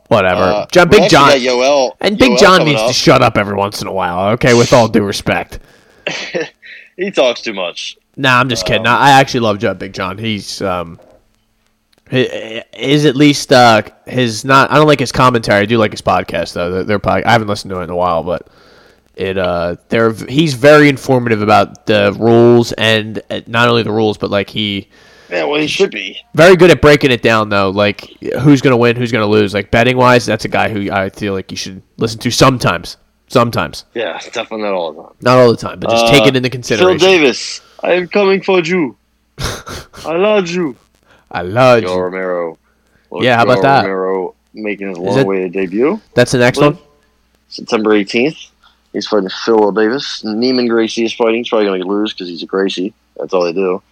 Whatever. Uh, John, Big John got Yoel, and Big Yoel John needs up. to shut up every once in a while. Okay, with all due respect. he talks too much. Nah, I'm just kidding. Um, I I actually love John Big John. He's um, he- is at least uh his not. I don't like his commentary. I do like his podcast though. Their, their pod, I haven't listened to it in a while, but it uh, they're he's very informative about the rules and uh, not only the rules, but like he Yeah, well, he should be. very good at breaking it down though. Like who's gonna win, who's gonna lose. Like betting wise, that's a guy who I feel like you should listen to sometimes. Sometimes, Yeah, definitely not all the time. not all the time, but just Uh, take it into consideration. Phil. Davis, I am coming for you. I love you. I love Yoel you. Romero. Yeah, how about Yoel that? Romero making his it- long-awaited debut. That's the next one. September 18th. He's fighting Phil Davis. Neiman Gracie is fighting. He's probably going to lose because he's a Gracie. That's all they do.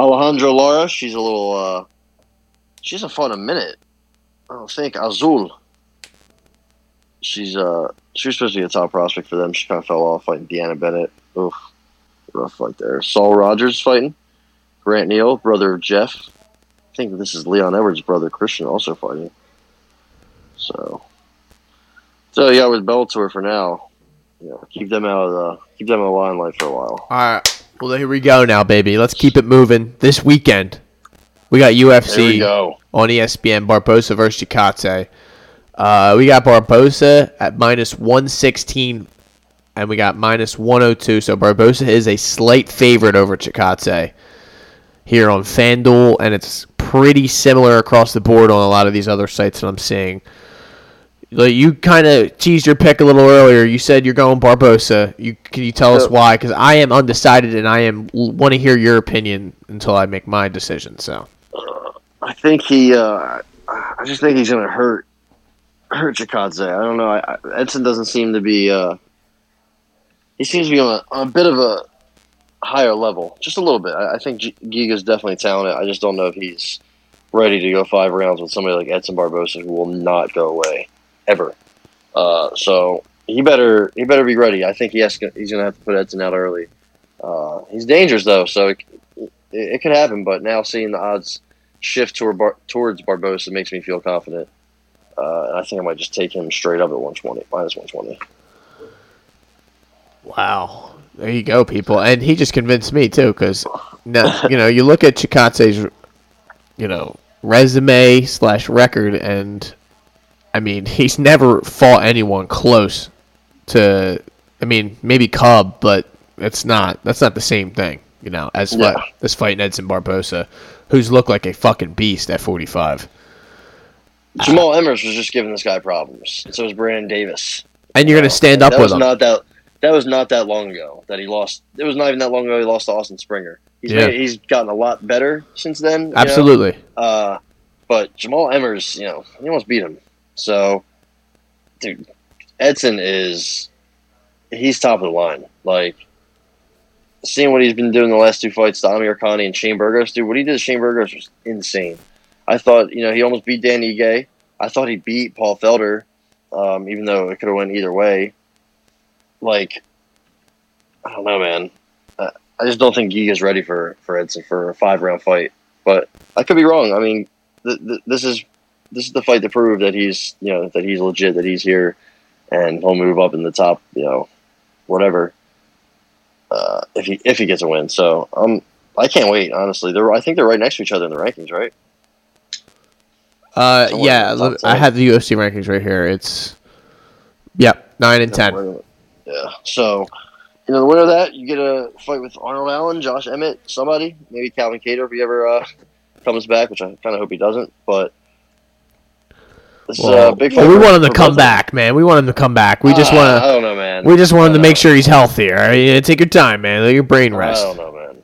Alejandra Lara, she's a little. uh She hasn't a minute. I don't think. Azul. She's uh she was supposed to be a top prospect for them. She kind of fell off fighting Deanna Bennett. Oof, rough fight there. Saul Rogers fighting. Grant Neal, brother of Jeff. I think this is Leon Edwards' brother Christian also fighting. So, so yeah, with Bellator for now. Know, keep them out of the keep them in the limelight for a while. All right. Well, here we go now, baby. Let's keep it moving. This weekend, we got There we UFC go. on ESPN. Barboza versus Chikadze. Uh, we got Barboza at minus 116, and we got minus 102. So Barboza is a slight favorite over Chikadze here on FanDuel, and it's pretty similar across the board on a lot of these other sites that I'm seeing. Like you kind of teased your pick a little earlier. You said you're going Barboza. You can you tell us why? Because I am undecided, and I am want to hear your opinion until I make my decision. So I think he. Uh, I just think he's going to hurt hurt Chikadze. I don't know. I, I, Edson doesn't seem to be. Uh, he seems to be on a, on a bit of a higher level, just a little bit. I, I think G- Giga's definitely talented. I just don't know if he's ready to go five rounds with somebody like Edson Barboza, who will not go away ever. Uh, so he better he better be ready. I think he has, he's to have to put Edson out early. Uh, he's dangerous though, so it, it, it could happen. But now seeing the odds shift toward Bar- towards Barboza makes me feel confident. Uh, and I think I might just take him straight up at 120, minus 120. Wow. There you go, people. And he just convinced me too, because now you know you look at Chikadze's, you know, resume slash record, and I mean he's never fought anyone close to. I mean maybe Cub, but it's not. That's not the same thing, you know, as Yeah. fight, this fighting Edson Barboza, who's looked like a fucking beast at forty five. Jamal Emmers was just giving this guy problems. And so was Brandon Davis. And you're gonna stand up that with was him. not that. That was not that long ago that he lost. It was not even that long ago he lost to Austin Springer. He's Yeah. made, he's gotten a lot better since then. Absolutely. Uh, but Jamal Emmers, you know, he almost beat him. So, dude, Edson is he's top of the line. Like seeing what he's been doing the last two fights, the Amirkhani and Shane Burgos, dude. What he did to Shane Burgos was insane. I thought, you know, he almost beat Dan Ige. I thought he beat Paul Felder, um, even though it could have went either way. Like, I don't know, man. I just don't think Giga's ready for for Edson for a five round fight. But I could be wrong. I mean, th- th- this is this is the fight to prove that he's you know that he's legit, that he's here, and he'll move up in the top, you know, whatever. Uh, if he if he gets a win, so um, I can't wait. Honestly, they're I think they're right next to each other in the rankings, right? Uh, Somewhere yeah, in the top let- I have the UFC rankings right here. It's yep, nine and ten. Yeah. So, you know, the winner of that, you get a fight with Arnold Allen, Josh Emmett, somebody, maybe Calvin Kattar if he ever uh, comes back, which I kind of hope he doesn't. But this Well, a big well, we for- want him to come both them. back, man. We want him to come back. We just Uh, want I to. don't know, man. We just want him to make sure he's healthy. All right, Yeah, take your time, man. Let your brain rest. I rest. don't know, man.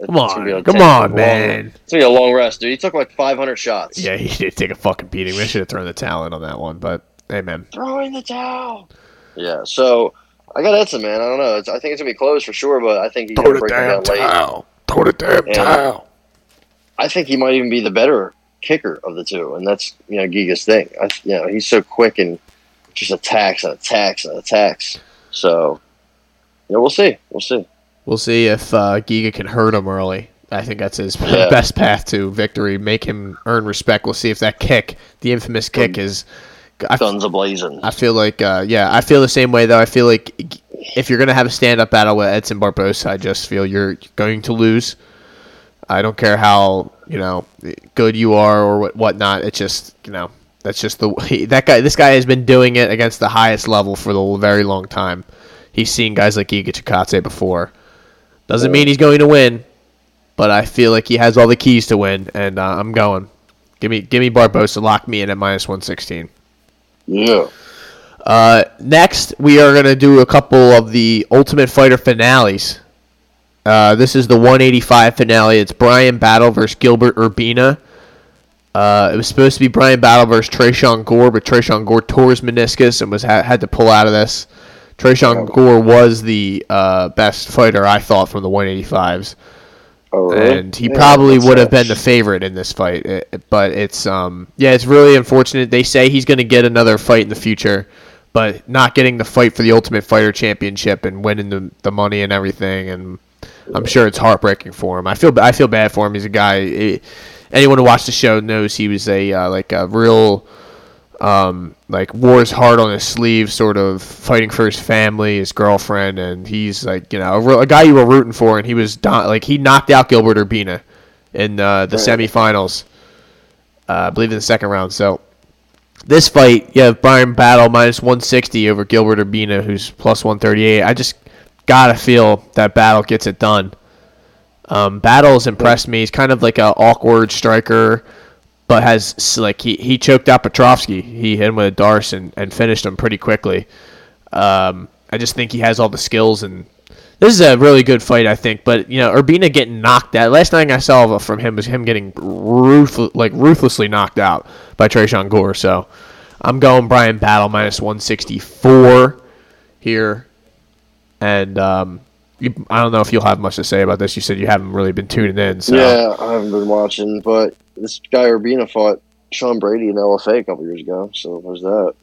It's Come gonna on, come on, long- man. It's gonna be a long rest, dude. He took like 500 shots. Yeah, he did take a fucking beating. We should have thrown the talent on that one, but hey, man. Throw in the towel. Yeah. So I got Edson, man. I don't know. It's, I think it's gonna be close for sure, but I think he's Throw gonna the break him damn down late. towel. Throw the damn And- towel. I think he might even be the better kicker of the two, and that's you know Giga's thing. I, you know, he's so quick and just attacks and attacks and attacks. So, yeah, we'll see. We'll see. We'll see if uh, Giga can hurt him early. I think that's his Yeah. best path to victory. Make him earn respect. We'll see if that kick, the infamous kick, is. I, Guns ablazing. I feel like, uh, yeah, I feel the same way though. I feel like if you're gonna have a stand-up battle with Edson Barboza, I just feel you're going to lose. I don't care how you know good you are or what whatnot. It's just you know that's just the he, that guy. This guy has been doing it against the highest level for the very long time. He's seen guys like Giga Chikadze before. Doesn't mean he's going to win, but I feel like he has all the keys to win, and uh, I'm going. Give me give me Barboza. Lock me in at minus one sixteen. Yeah. Uh, next, we are going to do a couple of the Ultimate Fighter finales. Uh, this is the 185 finale. It's Bryan Battle versus Gilbert Urbina. Uh, it was supposed to be Bryan Battle versus Tresean Gore, but Tresean Gore tore his meniscus and was ha- had to pull out of this. Tresean Gore was the uh, best fighter, I thought, from the 185s Oh, really? and he Yeah, probably would have been the favorite in this fight. It- but it's um yeah, it's really unfortunate. They say he's going to get another fight in the future, but not getting the fight for the Ultimate Fighter Championship and winning the the money and everything. And I'm sure it's heartbreaking for him. I feel I feel bad for him. He's a guy. anyone who watched the show knows he was a uh, like a real um, like wore his heart on his sleeve, sort of fighting for his family, his girlfriend, and he's like you know a, real, a guy you were rooting for, and he was don- like he knocked out Gilbert Urbina in uh, the Right. semifinals, uh, I believe in the second round. So this fight, you have Bryan Battle minus 160 over Gilbert Urbina, who's plus 138. I just gotta feel that Battle gets it done. Um, Battle has impressed me. He's kind of like a awkward striker, but has like he, he choked out Petroski. He hit him with a darce and, and finished him pretty quickly. Um, I just think he has all the skills and this is a really good fight, I think. But you know, Urbina getting knocked out. Last thing I saw from him was him getting ruthless, like ruthlessly knocked out by Tresean Gore. So I'm going Bryan Battle minus 164 here, and um, you, I don't know if you'll have much to say about this. You said you haven't really been tuning in. So Yeah, I haven't been watching, but this guy Urbina fought Sean Brady in LFA a couple years ago. So there's that.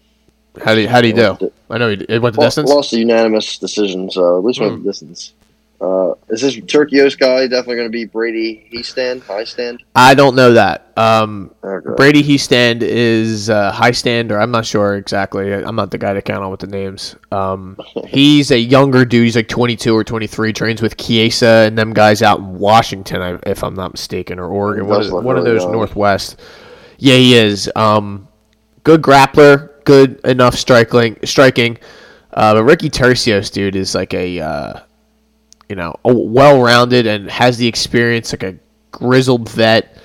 how do you, how do you do? I know he- it went the Lost, distance. lost a unanimous decision, so at least went Hmm. the distance. Uh, is this Turcios guy definitely going to be Brady? He stand, Hiestand. I don't know that. Um, Okay. Brady Hiestand is uh, Hiestand, or I'm not sure exactly. I'm not the guy to count on with the names. Um, he's a younger dude. He's like 22 or 23. Trains with Kiesa and them guys out in Washington, if I'm not mistaken, or Oregon. One does of, look one of those young. Northwest. Yeah, he is. Um, good grappler, good enough striking. Striking. Uh, but Ricky Turcios, dude, is like a uh, you know well-rounded and has the experience, like a grizzled vet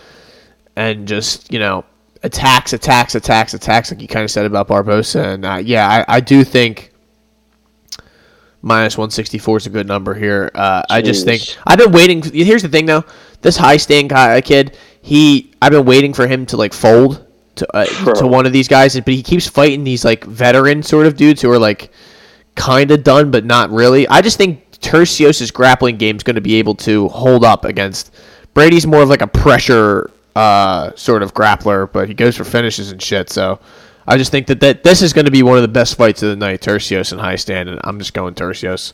and just you know attacks, attacks, attacks, attacks, like you kind of said about Barboza. And uh, yeah, I, I do think minus one sixty four is a good number here. Uh, I just think I've been waiting. Here's the thing, though. This Hiestand guy, kid, he I've been waiting for him to like fold to uh, Sure. to one of these guys, but he keeps fighting these like veteran sort of dudes who are like kind of done, but not really. I just think Turcios' grappling game is going to be able to hold up against Brady's more of like a pressure uh, sort of grappler, but he goes for finishes and shit. So I just think that, that this is going to be one of the best fights of the night, Turcios and Hiestand, and I'm just going Turcios.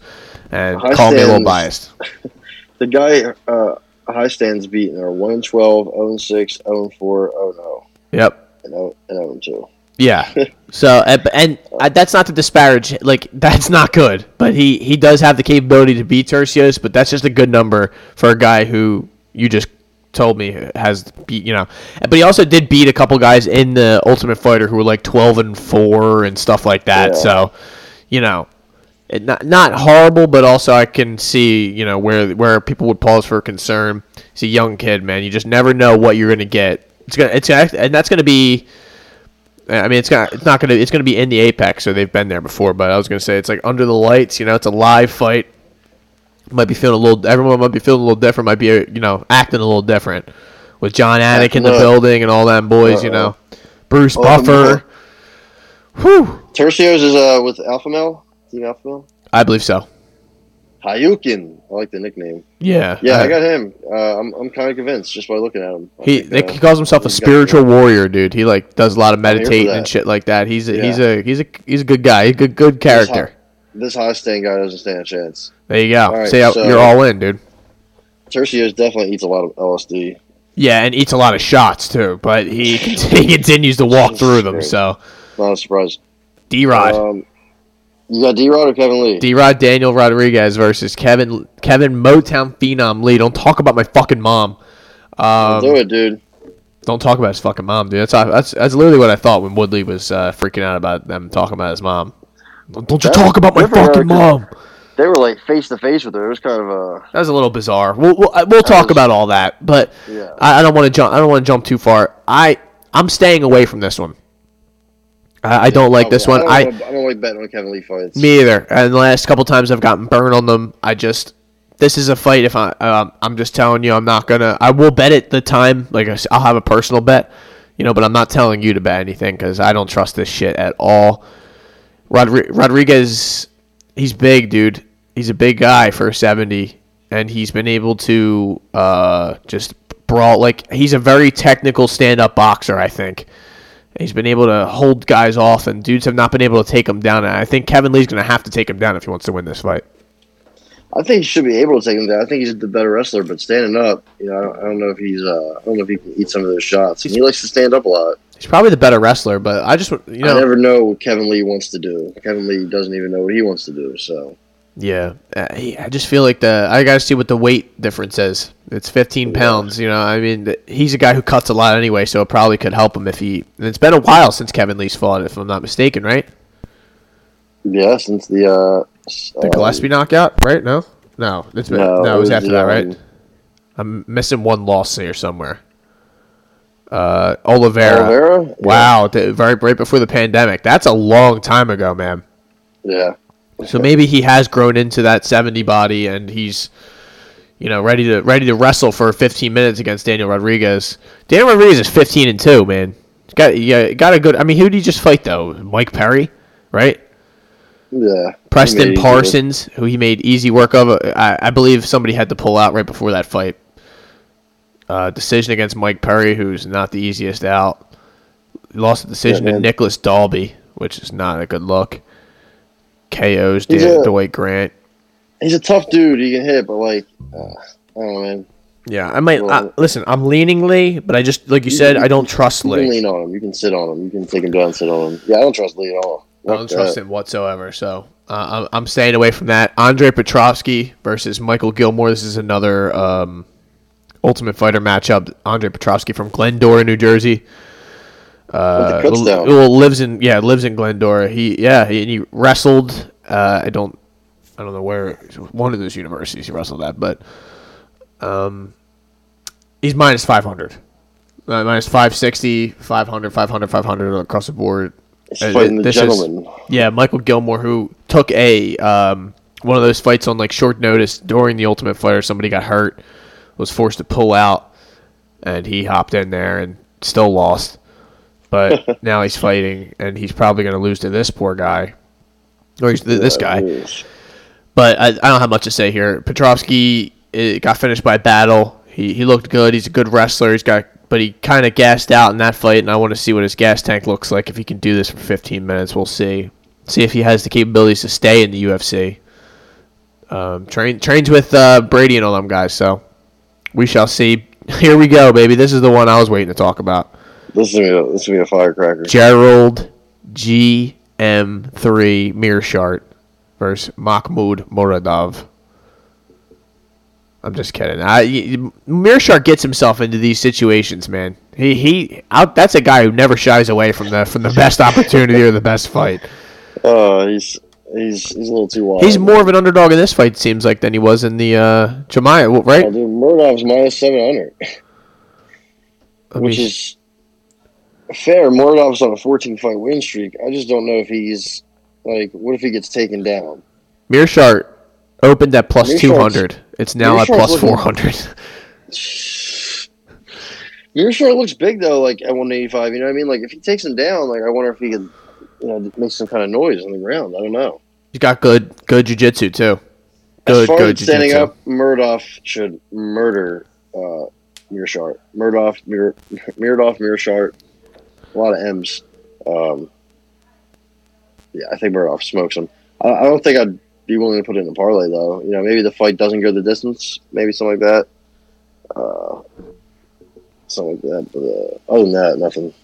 And High call me a little biased. The guy uh, Hiestand's beaten are 1 and 12, 0 6, 0 4, 0 0, Yep. and 0 and 0 and 2. Yeah. So and, and uh, that's not to disparage. Like that's not good, but he he does have the capability to beat Turcios. But that's just a good number for a guy who you just told me has beat. You know, but he also did beat a couple guys in the Ultimate Fighter who were like twelve and four and stuff like that. Yeah. So, you know. It not not horrible, but also I can see you know where where people would pause for concern. He's a young kid, man. You just never know what you're gonna get. It's gonna it's gonna, and that's gonna be I mean, it's not it's not gonna it's gonna be in the apex, so they've been there before. But I was gonna say it's like under the lights. You know, it's a live fight. Might be feeling a little. Everyone might be feeling a little different. Might be uh, you know acting a little different with Jon Anik in the building and all them boys. You Uh-oh. know, Bruce Buffer. Whew. Turcios is uh, with Alpha Male, Team Alpha Male. I believe so. Hayukin, I like the nickname. Yeah. Yeah, Uh, I got him. Uh, I'm, I'm kind of convinced just by looking at him. I He, think, uh, he calls himself a spiritual warrior, dude. He like does a lot of meditating and shit like that. He's a, he's a he's a he's a good guy. He's a good good character. This Hiestand guy doesn't stand a chance. There you go. All right, See, how- so- you're all in, dude. Turcios definitely eats a lot of LSD. Yeah, and eats a lot of shots too, but he, he continues to walk through them. So Not a surprise. D Rod, Um, you got D Rod or Kevin Lee? D Rod, Daniel Rodriguez versus Kevin Kevin Motown Phenom Lee. Don't talk about my fucking mom. Um, Do it, dude. don't talk about his fucking mom, dude. That's that's that's literally what I thought when Woodley was uh, freaking out about them talking about his mom. Don't, don't you That- talk about my fucking mom. They were like face to face with her. It was kind of a That was a little bizarre. We'll we'll, uh, we'll talk was- about all that, but yeah. I, I don't want to jump. I don't want to jump too far. I I'm staying away from this one. I, I don't like this one. I I don't, wanna- I don't like betting on Kevin Lee fights. Me either. And the last couple times I've gotten burned on them, I just this is a fight. If I um, I'm just telling you, I'm not gonna. I will bet it the time. Like I'll have a personal bet, you know. But I'm not telling you to bet anything because I don't trust this shit at all. Rodri- Rodriguez, he's big, dude. He's a big guy for 70, and he's been able to uh, just brawl. Like he's a very technical stand-up boxer. I think. He's been able to hold guys off, and dudes have not been able to take him down. And I think Kevin Lee's going to have to take him down if he wants to win this fight. I think he should be able to take him down. I think he's the better wrestler, but standing up, you know, I don't, I don't know if he's. Uh, I don't know if he can eat some of those shots. And he likes to stand up a lot. He's probably the better wrestler, but I just, you I never know what Kevin Lee wants to do. Kevin Lee doesn't even know what he wants to do. So yeah, uh, I just feel like the I got to see what the weight difference is. It's 15 pounds. You know, I mean, he's a guy who cuts a lot anyway, so it probably could help him if he. And it's been a while since Kevin Lee's fought, if I'm not mistaken, right? yeah, since the uh, The uh, Gillespie knockout, right? No, no, it's been, no, no, it was after the, that, right? um, I'm missing one loss here somewhere. Uh, Oliveira. Oliveira. Yeah. Wow, right, right before the pandemic. That's a long time ago, man. Yeah. So maybe he has grown into that 70 body and he's you know ready to ready to wrestle for 15 minutes against Daniel Rodriguez. Daniel Rodriguez is 15 and 2, man. He's got yeah, got a good I mean, who did he just fight though? Mike Perry, right? Yeah. Preston Parsons, who he made easy work of. I, I believe somebody had to pull out right before that fight. Uh, decision against Mike Perry, who's not the easiest out. Lost the decision Yeah, to. Nicolas Dalby, which is not a good look. KO's Dan, Dwight Grant. He's a tough dude. He can hit, but like, uh, I don't know, man. Yeah, I might I, Well- listen. I'm leaning Lee, but I just like you You- said, you- I don't trust You can Lee. lean on him. You can sit on him. You can take him down, and sit on him. Yeah, I don't trust Lee at all. I don't Fuck trust that. him whatsoever. So uh, I'm, I'm staying away from that. Andre Petroski versus Michael Gillmore. This is another um, Ultimate Fighter matchup. Andre Petroski from Glendora, New Jersey. Uh, With the cuts down. well, lives in yeah lives in Glendora. He yeah he, he wrestled. Uh, I don't I don't know where one of those universities he wrestled at, but um, he's minus five hundred. Uh, minus 560, 500, 500, 500 across the board. Uh, fighting the this is- gentleman. Yeah, Michael Gillmore, who took a um, one of those fights on like short notice during the Ultimate Fighter. Somebody got hurt, was forced to pull out, and he hopped in there and still lost. But now he's fighting, and he's probably going to lose to this poor guy. or he's th- this guy. But I, I don't have much to say here. Petroski uh, got finished by battle. He he looked good. He's a good wrestler. He's got, but he kind of gassed out in that fight, and I want to see what his gas tank looks like if he can do this for 15 minutes. We'll see. See if he has the capabilities to stay in the UFC. Um, train trains with uh, Brady and all them guys. So we shall see. Here we go, baby. This is the one I was waiting to talk about. This is gonna be a, this be a firecracker. Gerald GM3 Meerschaert versus Mahmoud Muradov. I'm just kidding. I, Meerschaert gets himself into these situations, man. He he out. That's a guy who never shies away from the from the best opportunity or the best fight. Oh, he's he's he's a little too wild. He's more of an underdog in this fight, seems like, than he was in the uh, Jemiah, Oh, right? dude, Muradov's minus seven hundred, which mean, is fair. Muradov's on a fourteen fight win streak. I just don't know if he's like, what if he gets taken down? Meerschaert opened at 200. It's now at plus looking- 400. Meerschaert looks big though, like at one eighty five. You know what I mean? Like if he takes him down, like I wonder if he could, you know, make some kind of noise on the ground. I don't know. He's got good good jiu-jitsu, too. as Good, far good as standing jiu-jitsu. up, Muradov should murder uh, Meerschaert. Muradov, Mir- Muradov, Meerschaert. A lot of M's. Um, yeah, I think Muradov smokes him. I, I don't think I'd be willing to put it in a parlay though. You know, maybe the fight doesn't go the distance. Maybe something like that. Uh, something like that. But uh, other than that, nothing.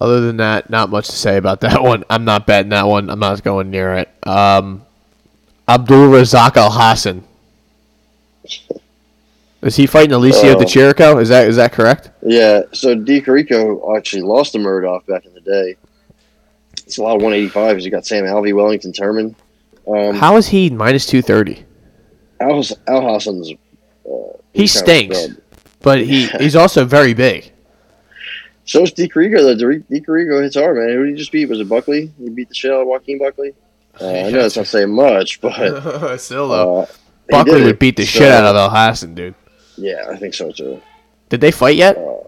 Other than that, not much to say about that one. I'm not betting that one. I'm not going near it. Um, Abdul Razak Al Hassan. Is he fighting Alessio Uh, De Chirico? Is that is that correct? Yeah, so De Chirico actually lost to Murdoch back in the day. It's a lot of 185 because you got Sam Alvey, Wellington Turman. Um, How is he minus two thirty? Al, Al Hassan's. He stinks, but he he's also very big. So is De Chirico, though. D. D. Hits hard, man. Who did he just beat? Was it Buckley? He beat the shit out of Joaquin Buckley? Uh, I know that's not saying much, but. Still Uh, he Buckley would beat the So, shit out of Al Hassan, dude. Yeah, I think so too. Did they fight yet? Uh,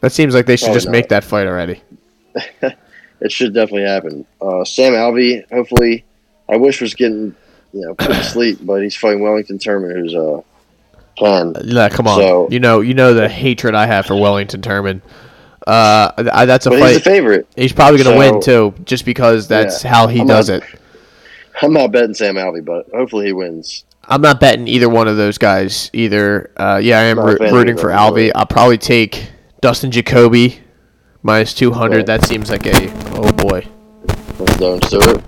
That seems like they should just make that fight already. It should definitely happen. Uh, Sam Alvey, hopefully, I wish was getting you know put to sleep, but he's fighting Wellington Turman, who's uh can. Yeah, come on. So- you know, you know the hatred I have for Wellington Turman. Uh, I, that's a But fight. he's the favorite. He's probably going to So- win too, just because that's Yeah. how he I'm does not- it. I'm not betting Sam Alvey, but hopefully he wins. I'm not betting either one of those guys either. Uh, yeah, I am Not a roo- fan of rooting for Alvey. I'll probably take Dustin Jacoby minus 200. Yeah. That seems like a oh boy, Don't Stewart.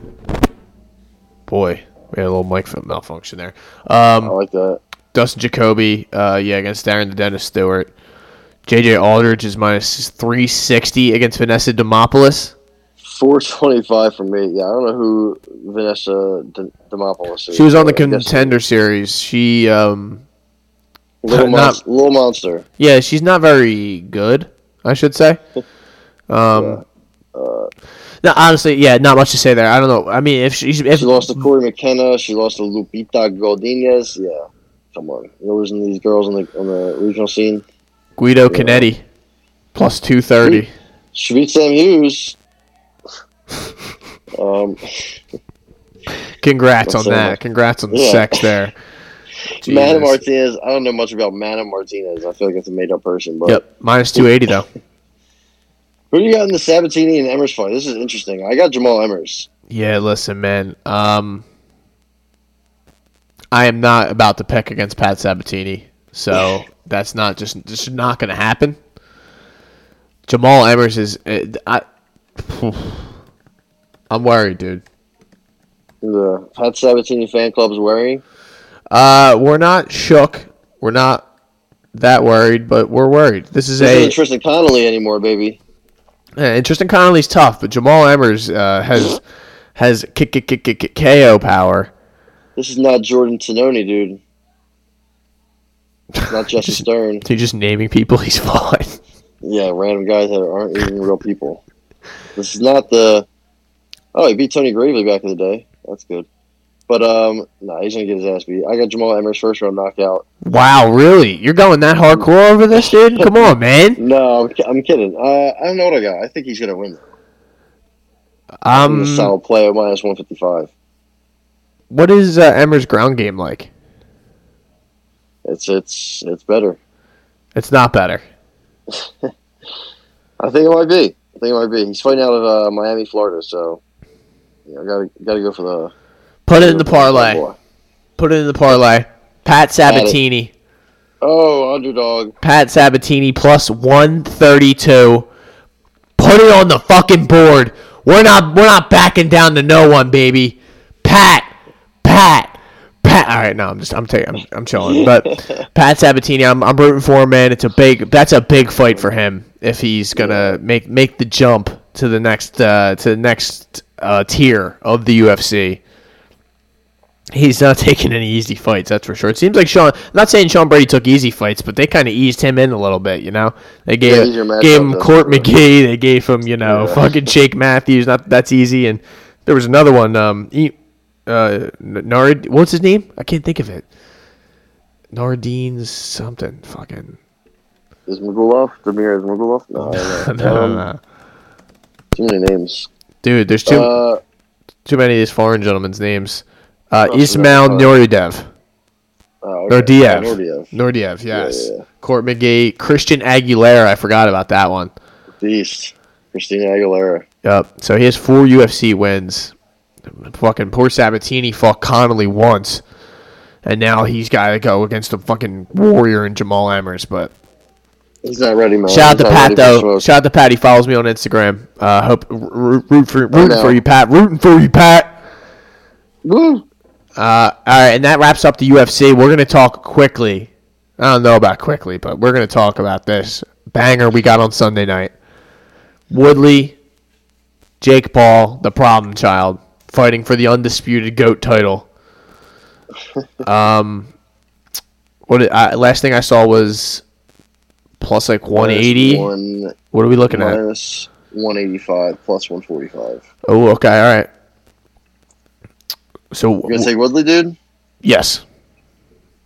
boy. We had a little mic malfunction there. I Um, like that. Dustin Jacoby, uh, yeah, against Darren the Dennis Stewart. JJ Aldridge is minus 360 against Vanessa Demopoulos. 425 for me. Yeah, I don't know who Vanessa D- Demopoulos is. She was on the I contender series. She, um, Little, not- little monster. yeah, she's not very good, I should say. Um, no, honestly, yeah, not much to say there. I don't know. I mean, if she's if She lost to Corey McKenna. She lost to Lupita Godinez. Yeah, come on. You're losing these girls on the on the regional scene. Guido Cannetti plus two thirty. She beat Sam Hughes. Um, Congrats on that. Congrats on the Yeah. sex there. Mana Martinez. I don't know much about Mana Martinez. I feel like it's a made up person. But Yep, minus two eighty though. who do you got in the Sabatini and Emmers fight? This is interesting. I got Jamall Emmers. Yeah, listen, man. Um, I am not about to pick against Pat Sabatini, so that's not just just not going to happen. Jamall Emmers is. uh, I, I'm worried, dude. The Pat Sabatini fan club is wearing. Uh, we're not shook. We're not that worried, but we're worried. This is This a isn't Tristan Connelly anymore, baby. Yeah, and Tristan Connelly's tough, but Jamal Emmers uh, has has k- k- k- k- k- KO power. This is not Jordan Tononi, dude. It's not Jesse Stern. He's just naming people he's fought. Yeah, random guys that aren't even real people. This is not the. Oh, he beat Tony Gravely back in the day. That's good. But um, no, he's gonna get his ass beat. I got Jamal Emmers first round knockout. wow, really? You're going that hardcore over this, dude? Come on, man. No, I'm, I'm kidding. Uh, I don't know what I got. I think he's gonna win. Um, a solid play at minus one fifty five. what is uh, Emmer's ground game like? It's it's it's better. It's not better. I think it might be. I think it might be. He's fighting out of uh, Miami, Florida, so yeah, I gotta gotta go for the Put it in the parlay. Boy. Put it in the parlay. Pat Sabatini. Oh, underdog. Pat Sabatini plus 132. Put it on the fucking board. We're not we're not backing down to no one, baby. Pat, Pat, Pat. All right, no, I'm just I'm taking I'm, I'm chilling. But Pat Sabatini, I'm I'm rooting for him, man. It's a big that's a big fight for him if he's gonna make make the jump to the next uh, to the next uh, tier of the UFC. He's not taking any easy fights, that's for sure. It seems like Sean. I'm not saying Sean Brady took easy fights, but they kind of eased him in a little bit. You know, they gave matchup, gave him Court for. McGee. They gave him you know Yeah. fucking Jake Matthews. Not that's easy. And there was another one. Um, he, uh, Nard. What's his name? I can't think of it. Nardine something. Fucking. Is Magulov? Demir is Magulov? No, I don't no, no, Um, no. Too many names. Dude, there's too Uh, too many of these foreign gentlemen's names. Uh, Oh, Ismail no, uh, Nuriev. oh, Naurdiev. Naurdiev. Naurdiev, yes. yeah, yeah. Court McGee, Christian Aguilera. I forgot about that one. Beast. Christina Aguilera. Yep. So he has four UFC wins. Fucking poor Sabatini fought Connelly once, and now he's got to go against the fucking warrior and Jamal Emmers. But He's not ready, man. shout out to Pat though. Shout out to Pat. He follows me on Instagram. Uh, hope root, root for rooting for you, Pat. Rooting for you, Pat. Woo! Uh, all right, and that wraps up the UFC. We're gonna talk quickly. I don't know about quickly, but we're gonna talk about this banger we got on Sunday night. Woodley, Jake Paul, the problem child, fighting for the undisputed goat title. Um, what did, I, last thing I saw was plus like one eighty. One, What are we looking at? minus 185 plus 145. Oh, okay, all right. So you're gonna take Woodley, dude? yes,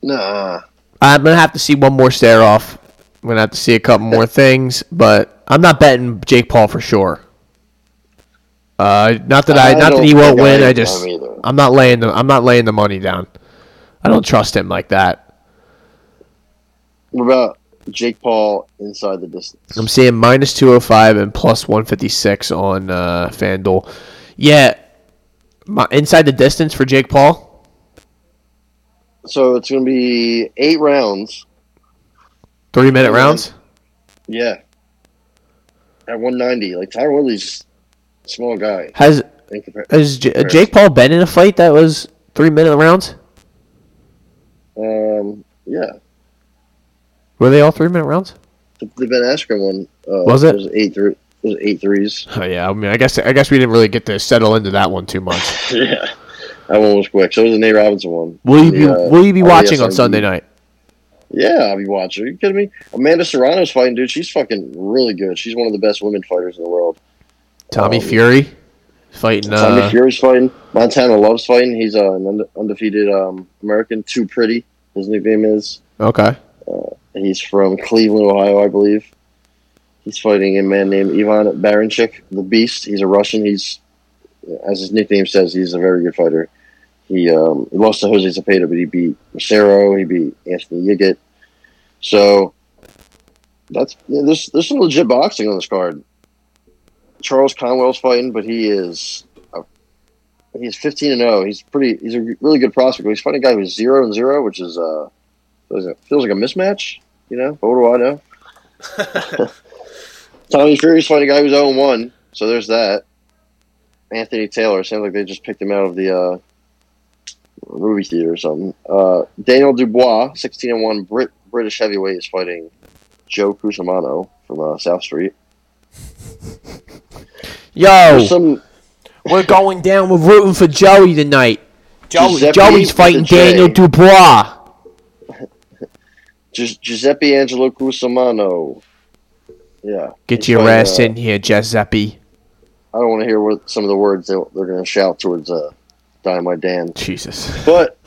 Nah. I'm gonna have to see one more stare off. I'm gonna have to see a couple more things, but I'm not betting Jake Paul for sure. Uh, not that I, I not that he won't win. I I just. I'm not laying the, I'm not laying the money down. I don't trust him like that. What about Jake Paul inside the distance? I'm seeing minus 205 and plus 156 on uh, FanDuel. Yeah, my, inside the distance for Jake Paul. So it's gonna be eight rounds. Three minute rounds. Yeah. At 190, like Tyron Woodley's a small guy. Has has J- Jake Paul been in a fight that was three minute rounds? um, yeah, Were they all three minute rounds? the, the Ben Askren one uh, Was it? Was eight three. Eight threes. Oh, yeah, I mean, I guess I guess we didn't really get to settle into that one too much. yeah, that one was quick. So was the Nate Robinson one. Will you be uh, Will you be watching on Sunday night? Yeah, I'll be watching. Are you kidding me? Amanda Serrano's fighting, dude. She's fucking really good. She's one of the best women fighters in the world. Tommy Um, Fury fighting. Tommy Uh, Fury's fighting. Montana Love's fighting. He's uh, an undefeated um, American. Too pretty. His nickname is. okay, He's from Cleveland, Ohio, I believe. He's fighting a man named Ivan Baranchyk, the Beast. He's a Russian. He's, as his nickname says, he's a very good fighter. He, um, he lost to Jose Zepeda, but he beat Macero. He beat Anthony Yigit. So that's yeah, there's there's some legit boxing on this card. Charles Conwell's fighting, but he is a, he's 15 and 0. He's pretty. He's a really good prospect. He's fighting a guy who's zero and zero, which is uh feels like, feels like a mismatch. You know, but what do I know? Tommy Fury's fighting a guy who's 0 1, so there's that. Anthony Taylor sounds like they just picked him out of the uh, movie theater or something. Uh, Daniel Dubois, 16 and 1, Brit- British heavyweight, is fighting Joe Cusimano from uh, South Street. yo, some we're going down. We're rooting for Joey tonight. Joey, Giuseppe Joey's fighting. Daniel Dubois. Gi- Giuseppe Angelo Cusimano. Yeah. Get your ass uh, in here, Giuseppe. I don't want to hear what some of the words they, they're going to shout towards uh, Dynamite Dan. Jesus. But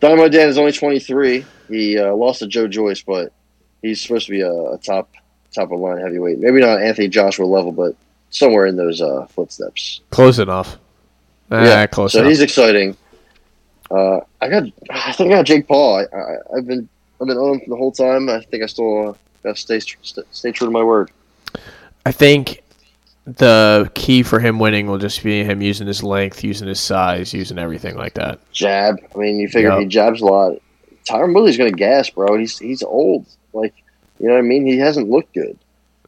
Dynamite Dan is only 23. He uh, lost to Joe Joyce, but he's supposed to be a, a top top of line heavyweight. Maybe not Anthony Joshua level, but somewhere in those uh, footsteps. Close enough. Ah, close so enough. he's exciting. Uh, I got, I think I got Jake Paul. I, I've been, I've been on him for the whole time. I think I still got to stay, stay true to my word. I think the key for him winning will just be him using his length, using his size, using everything like that. Jab. I mean, you figure Yeah. he jabs a lot. Tyron Woodley's going to gas, bro. He's he's old. Like, you know what I mean? He hasn't looked good.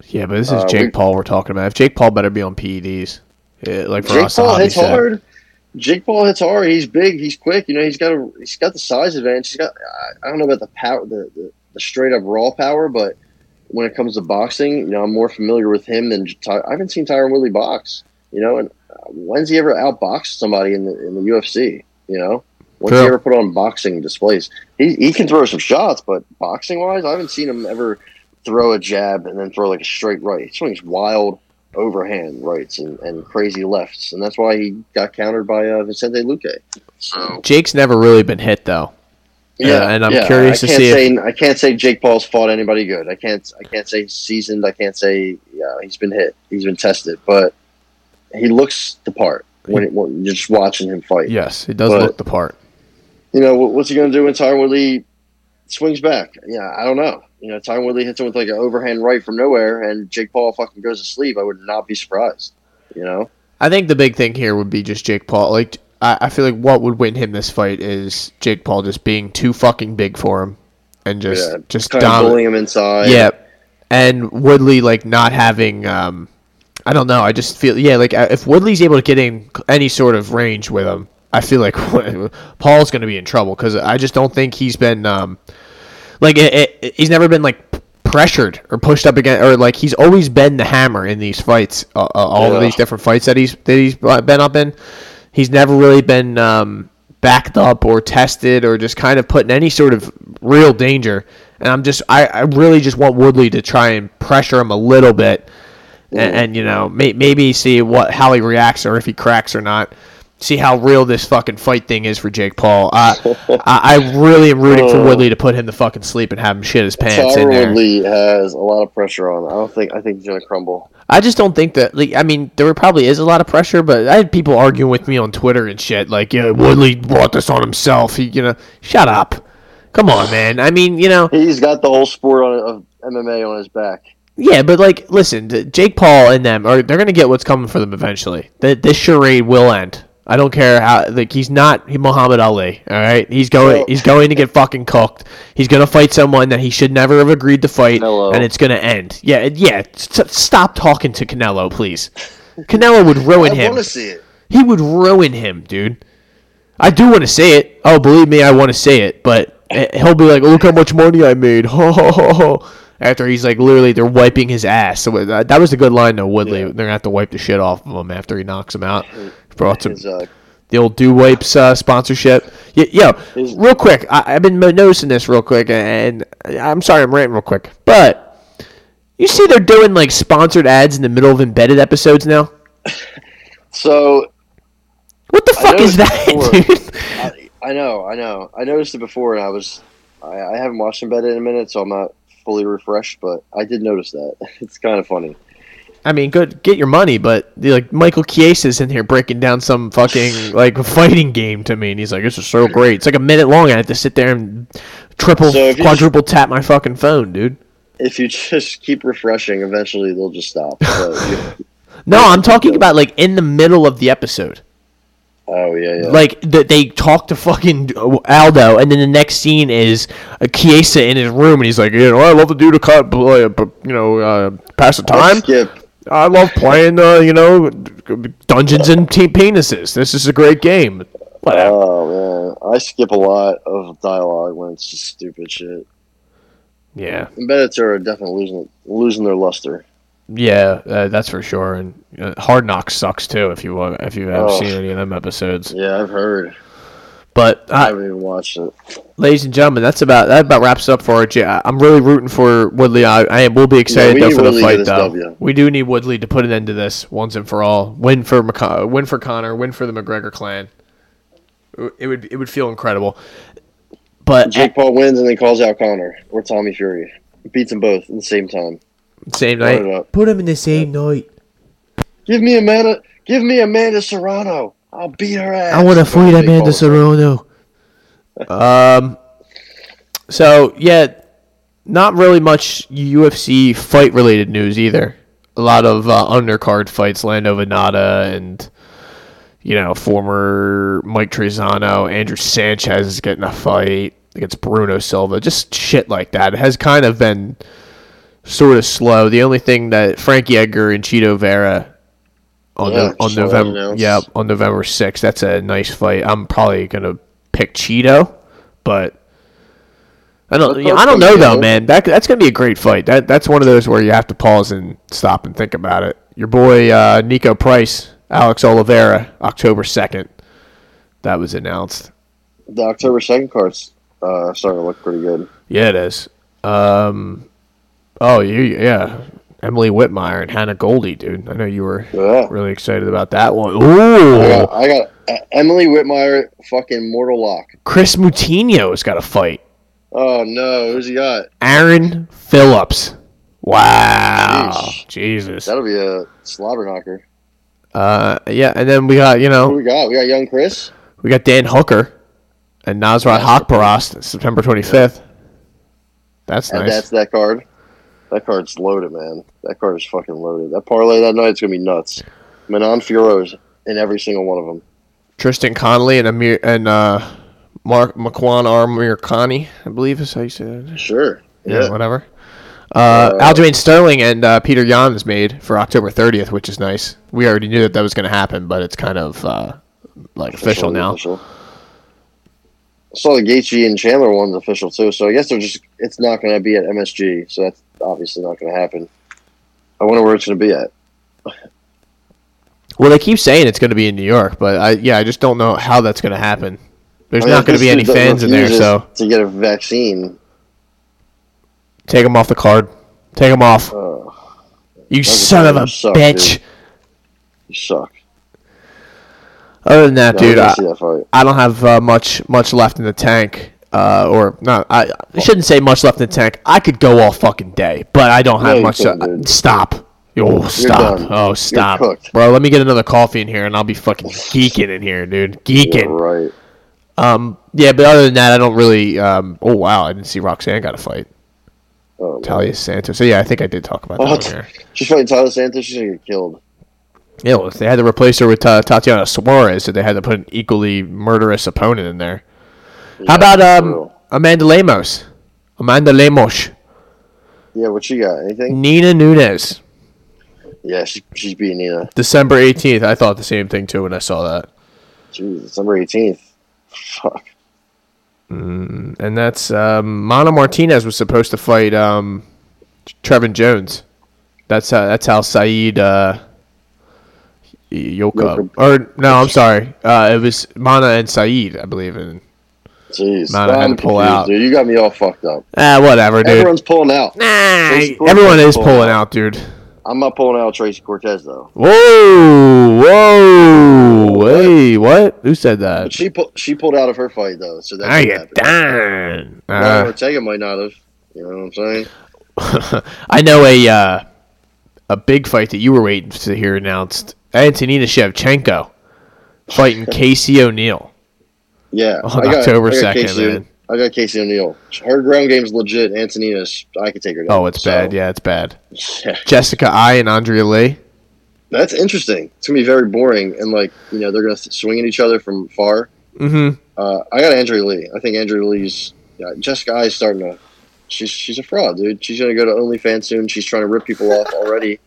Yeah, but this is Uh, Jake we- Paul we're talking about. If Jake Paul better be on PEDs, yeah, like for Jake us, Paul hits set. hard. Jake Paul hits hard. He's big. He's quick. You know, he's got a he's got the size advantage. He's got I- I don't know about the power, the, the, the straight up raw power, but when it comes to boxing, you know, I'm more familiar with him than Ty- I haven't seen Tyron Woodley box. You know, and uh, when's he ever outboxed somebody in the in the UFC? You know, when's True. he ever put on boxing displays? He he can throw some shots, but boxing wise, I haven't seen him ever throw a jab and then throw like a straight right. He swings wild overhand rights and, and crazy lefts, and that's why he got countered by uh, Vicente Luque. So Jake's never really been hit though. Yeah, uh, and I'm curious I to can't see if- Say, I can't say Jake Paul's fought anybody good. I can't. I can't say he's seasoned. I can't say yeah he's been hit. He's been tested, but he looks the part when, when you're just watching him fight. Yes, he does But- look the part. You know what- what's he going to do when Tyron Woodley swings back? Yeah, I don't know. You know, Tyron Woodley hits him with like an overhand right from nowhere, and Jake Paul fucking goes to sleep. I would not be surprised. You know. I think the big thing here would be just Jake Paul. Like I, I feel like what would win him this fight is Jake Paul just being too fucking big for him and just yeah, just kind of bullying him inside. Yeah, and Woodley like not having. Um, I don't know. I just feel yeah. Like uh, if Woodley's able to get in any sort of range with him, I feel like Paul's going to be in trouble because I just don't think he's been um, like it, it, he's never been like pressured or pushed up against or like he's always been the hammer in these fights. Uh, uh, all of these different fights that he's that he's been up in, he's never really been um, backed up or tested or just kind of put in any sort of real danger. And I'm just I, I really just want Woodley to try and pressure him a little bit and, and you know may, maybe see what how he reacts or if he cracks or not. See how real this fucking fight thing is for Jake Paul. Uh, I, I really am rooting for Oh. Woodley to put him to fucking sleep and have him shit his pants in Tyron there. Woodley has a lot of pressure on. I don't think. I think he's going to crumble. I just don't think that. Like, I mean, there probably is a lot of pressure, but I had people arguing with me on Twitter and shit, like, "Yeah, Woodley brought this on himself." He, you know, shut up. Come on, man. I mean, you know, He's got the whole sport on, of MMA on his back. yeah, but like, listen, Jake Paul and them are they're gonna get what's coming for them eventually. Th- This charade will end. I don't care how. Like, he's not Muhammad Ali. All right, he's going. Well- he's going to get fucking cooked. He's gonna fight someone that he should never have agreed to fight, Canelo. and it's gonna end. Yeah, yeah. Stop talking to Canelo, please. Canelo would ruin I him. want to see it. He would ruin him, dude. I do want to say it. Oh, believe me, I want to say it. But eh, he'll be like, "Look how much money I made!" Ho ho ho ho. After he's like, literally, they're wiping his ass. So uh, that was a good line, though. Woodley, Yeah. they're gonna have to wipe the shit off of him after he knocks him out. Brought some His, uh, the old Do Wipes uh, sponsorship. Y- Yo, His- real quick, I- I've been noticing this real quick, and I'm sorry I'm ranting real quick, but you see they're doing like sponsored ads in the middle of embedded episodes now. so What the fuck is that, before. dude? I, I know, I know. I noticed it before, and I was. I, I haven't watched Embedded in a minute, so I'm not fully refreshed. But I did notice that. It's kind of funny. I mean, good, get your money, but like Michael Chiesa's in here breaking down some fucking like fighting game to me, and he's like, "This is so great." It's like a minute long. I have to sit there and triple, So quadruple tap my fucking phone, dude. If you just keep refreshing, eventually they'll just stop. But you- No, I'm talking about like in the middle of the episode. Oh yeah, yeah. Like that they talk to fucking Aldo, and then the next scene is a Chiesa in his room, and he's like, "You know, I love to do to cut, uh, you know, uh, pass the time." I love playing, uh, you know, Dungeons and Penises. This is a great game. Whatever. Oh man, I skip a lot of dialogue when it's just stupid shit. Yeah, Embedded are definitely losing losing their luster. Yeah, uh, that's for sure. And uh, Hard Knocks sucks too. If you wa- if you have Oh. seen any of them episodes, Yeah, I've heard. but I uh, haven't even watched it. ladies and gentlemen, that's about that about wraps up for our. J- I'm really rooting for Woodley. I, I will be excited we though for the Woodley to fight though. W. We do need Woodley to put an end to this once and for all. Win for McCon- win for Conor. Win for the McGregor clan. It would it would feel incredible. But Jake Paul wins and then calls out Conor or Tommy Fury. Beats them both at the same time. Same night. Put him in the same night. Give me Amanda. Give me Amanda Serrano. I'll beat her ass. I want to fight Amanda. Serrano. um, so yeah, not really much UFC fight related news either. A lot of uh, undercard fights, Lando Vannata and you know former Mike Trizano, Andrew Sanchez is getting a fight against Bruno Silva, just shit like that. It has kind of been sort of slow. The only thing that Frankie Edgar and Chito Vera on Yeah, the, on just saw that November yeah on November sixth. That's a nice fight. I'm probably gonna pick Chito, but I don't yeah, I don't know though, man. That that's gonna be a great fight. That that's one of those where you have to pause and stop and think about it. Your boy uh, Niko Price, Alex Oliveira, October second. That was announced. The October second cards uh, starting to look pretty good. Yeah, it is. Um, oh, you yeah, Emily Whitmire and Hannah Goldy, dude. I know you were Yeah. really excited about that one. I Ooh, got, I got uh, Emily Whitmire, fucking Mortal Lock. Chris Moutinho's got a fight. Oh no, who's he got? Aaron Phillips. Wow, Yeesh. Jesus. That'll be a slobber knocker. Uh, yeah, and then we got you Who know we got? We got young Chris. we got Dan Hooker and Nasrat Haqparast September twenty fifth. That's And nice. that's that card. That card's loaded, man. That card is fucking loaded. That parlay that night's gonna be nuts. Manon Fiorot in every single one of them. Tristan Connelly and Amir and uh, Mark McQuan Amirkhani, I believe is how you say that. Sure. Yeah, Yeah. whatever. Uh, Aljamain Sterling and uh, Petr Yan is made for October 30th, which is nice. We already knew that that was going to happen, but it's kind of uh, like official now. Official. I saw the Gaethje and Chandler one's official too, so I guess they're just it's not going to be at MSG, so that's obviously not going to happen. I wonder where it's going to be at. Well, they keep saying it's going to be in New York, but I yeah, I just don't know how that's going to happen. There's I mean, not going to be any fans in there, so to get a vaccine, take them off the card. Take them off. uh, You son of a suck, bitch. dude. you suck. Other than that, No, dude, I I, didn't see that. I don't have uh, much much left in the tank. Uh, or not, I, I shouldn't say much left in the tank. I could go all fucking day, but I don't have you much. To, couldn't, stop. Oh, stop. Oh, stop. Bro, let me get another coffee in here and I'll be fucking geeking in here, dude. Yeah, Geeking. right. Um, yeah, but other than that, I don't really. Um, oh, wow. I didn't see Roxanne got a fight. Oh. Taila Santos. So, yeah, I think I did talk about Oh, that t- here. She's fighting Taila Santos. She's gonna get killed. Yeah, well, they had to replace her with uh, Tatiana Suarez, so they had to put an equally murderous opponent in there. How about um. Amanda Lemos? Amanda Lemos. Yeah, what she got? Anything? Nina Nunes. Yeah, she, she's beating Nina. December 18th. I thought the same thing, too, when I saw that. Jeez, December eighteenth. Fuck. And that's um, Mana Martinez was supposed to fight um, Trevin Jones. That's how, that's how Saeed uh, Yoka. Or, no, I'm sorry. Uh, it was Mana and Saeed, I believe. And, Jeez, Man, I had to pull confused, out. dude. You got me all fucked up. ah, whatever, dude. Everyone's pulling out. Nah, Tracy Cortez everyone is pulling pulling out. out, dude. I'm not pulling out Tracy Cortez though. Whoa, whoa, hey, what? Who said But that? she pu- she pulled out of her fight though, so that I get done. Uh, Ortega might not have. You know what I'm saying? I know a uh, a big fight that you were waiting to hear announced. Antonina Shevchenko fighting Casey O'Neill. Yeah. On I got, October 2nd, Casey, man. I got Casey O'Neill. Her ground game's legit. Antonina, I could take her down. Oh, it's So, bad. Yeah, it's bad. Jessica Eye and Andrea Lee. That's interesting. It's gonna be very boring, and like you know, they're gonna swing at each other from far. Mm-hmm. Uh, I got Andrea Lee. I think Andrea Lee's yeah, Jessica Eye is starting to. She's she's a fraud, dude. She's gonna go to OnlyFans soon. She's trying to rip people off already.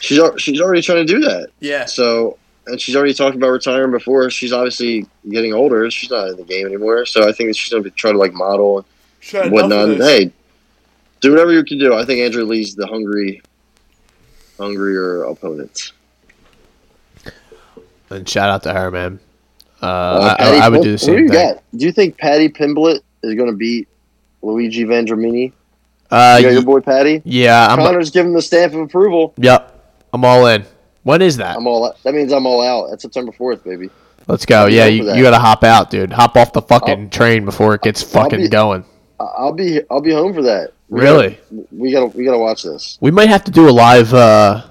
She's she's already trying to do that. Yeah. So and she's already talked about retiring before. She's obviously getting older. She's not in the game anymore. So I think she's gonna try to like model and whatnot. And, hey, do whatever you can do. I think Andrew Lee's the hungry, hungrier opponent. And shout out to her, man. Uh, Uh, I, Paddy I would do the Who do same you thing. got? Do you think Paddy Pimblett is going to beat Luigi Vendramini? Uh, You got your boy Paddy. yeah, I'm. Conor's giving the stamp of approval. Yep, I'm all in. When is that? I'm all. That means I'm all out. That's September fourth, baby. Let's go. I'll Yeah, you, you gotta hop out, dude. Hop off the fucking train before it gets I'll fucking be- going. I'll be. I'll be home for that. We Really? gotta- we gotta. We gotta watch this. We might have to do a live, uh,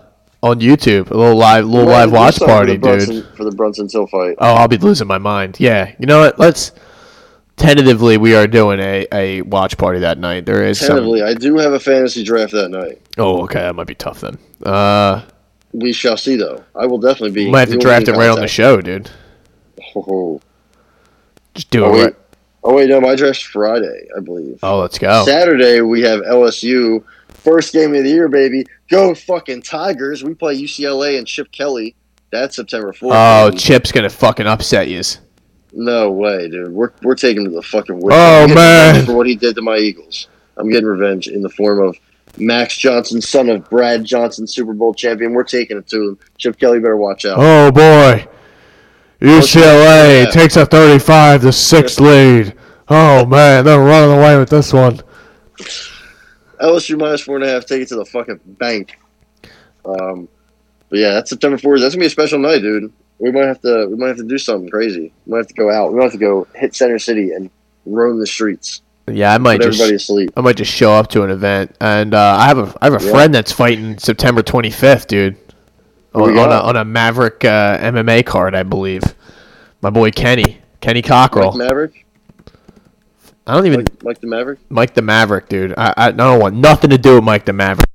on YouTube. A little live, little live watch sign for party, Brunson, dude. For the Brunson Till fight. Oh, I'll be losing my mind. Yeah, you know what? Let's tentatively we are doing a, a watch party that night. There is some. Tentatively, I do have a fantasy draft that night. Oh, okay, that might be tough then. Uh, We shall see, though. I will definitely be. might have to draft it right on the show, dude. Oh, Just do oh, it. wait. Right. oh wait, no, my draft's Friday, I believe. Oh, let's go. Saturday we have LSU first game of the year, baby. Go fucking Tigers! We play UCLA and Chip Kelly. That's September fourth. Oh, Chip's gonna fucking upset you. no way, dude. We're we're taking him to the fucking. Oh, man. for what he did to my Eagles. I'm getting revenge in the form of Max Johnson, son of Brad Johnson, Super Bowl champion. We're taking it to him. Chip Kelly better watch out. Oh boy, UCLA takes a 35 to six lead. Oh man, they're running away with this one. LSU minus four and a half. Take it to the fucking bank. Um, but yeah, that's September fourth. That's gonna be a special night, dude. We might have to. We might have to do something crazy. We might have to go out. We might have to go hit Center City and roam the streets. Yeah, I might just asleep. I might just show up to an event, and uh, I have a I have a Yeah. friend that's fighting September 25th, dude. On, on a, on a Maverick uh, MMA card, I believe. My boy Kenny, Kenny Cockrell. Mike Maverick. I don't even Mike, Mike the Maverick. Mike the Maverick, dude. I, I don't want nothing to do with Mike the Maverick.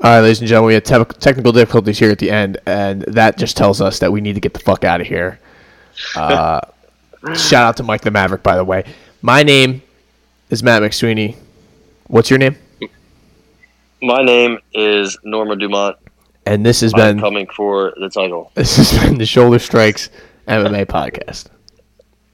All right, ladies and gentlemen, we had te- technical difficulties here at the end, and that just tells us that we need to get the fuck out of here. Uh, shout out to Mike the Maverick, by the way. My name is Matt McSweeney. What's your name? My name is Norma Dumont. And this has I'm been coming for the title. this has been the Shoulder Strikes MMA podcast.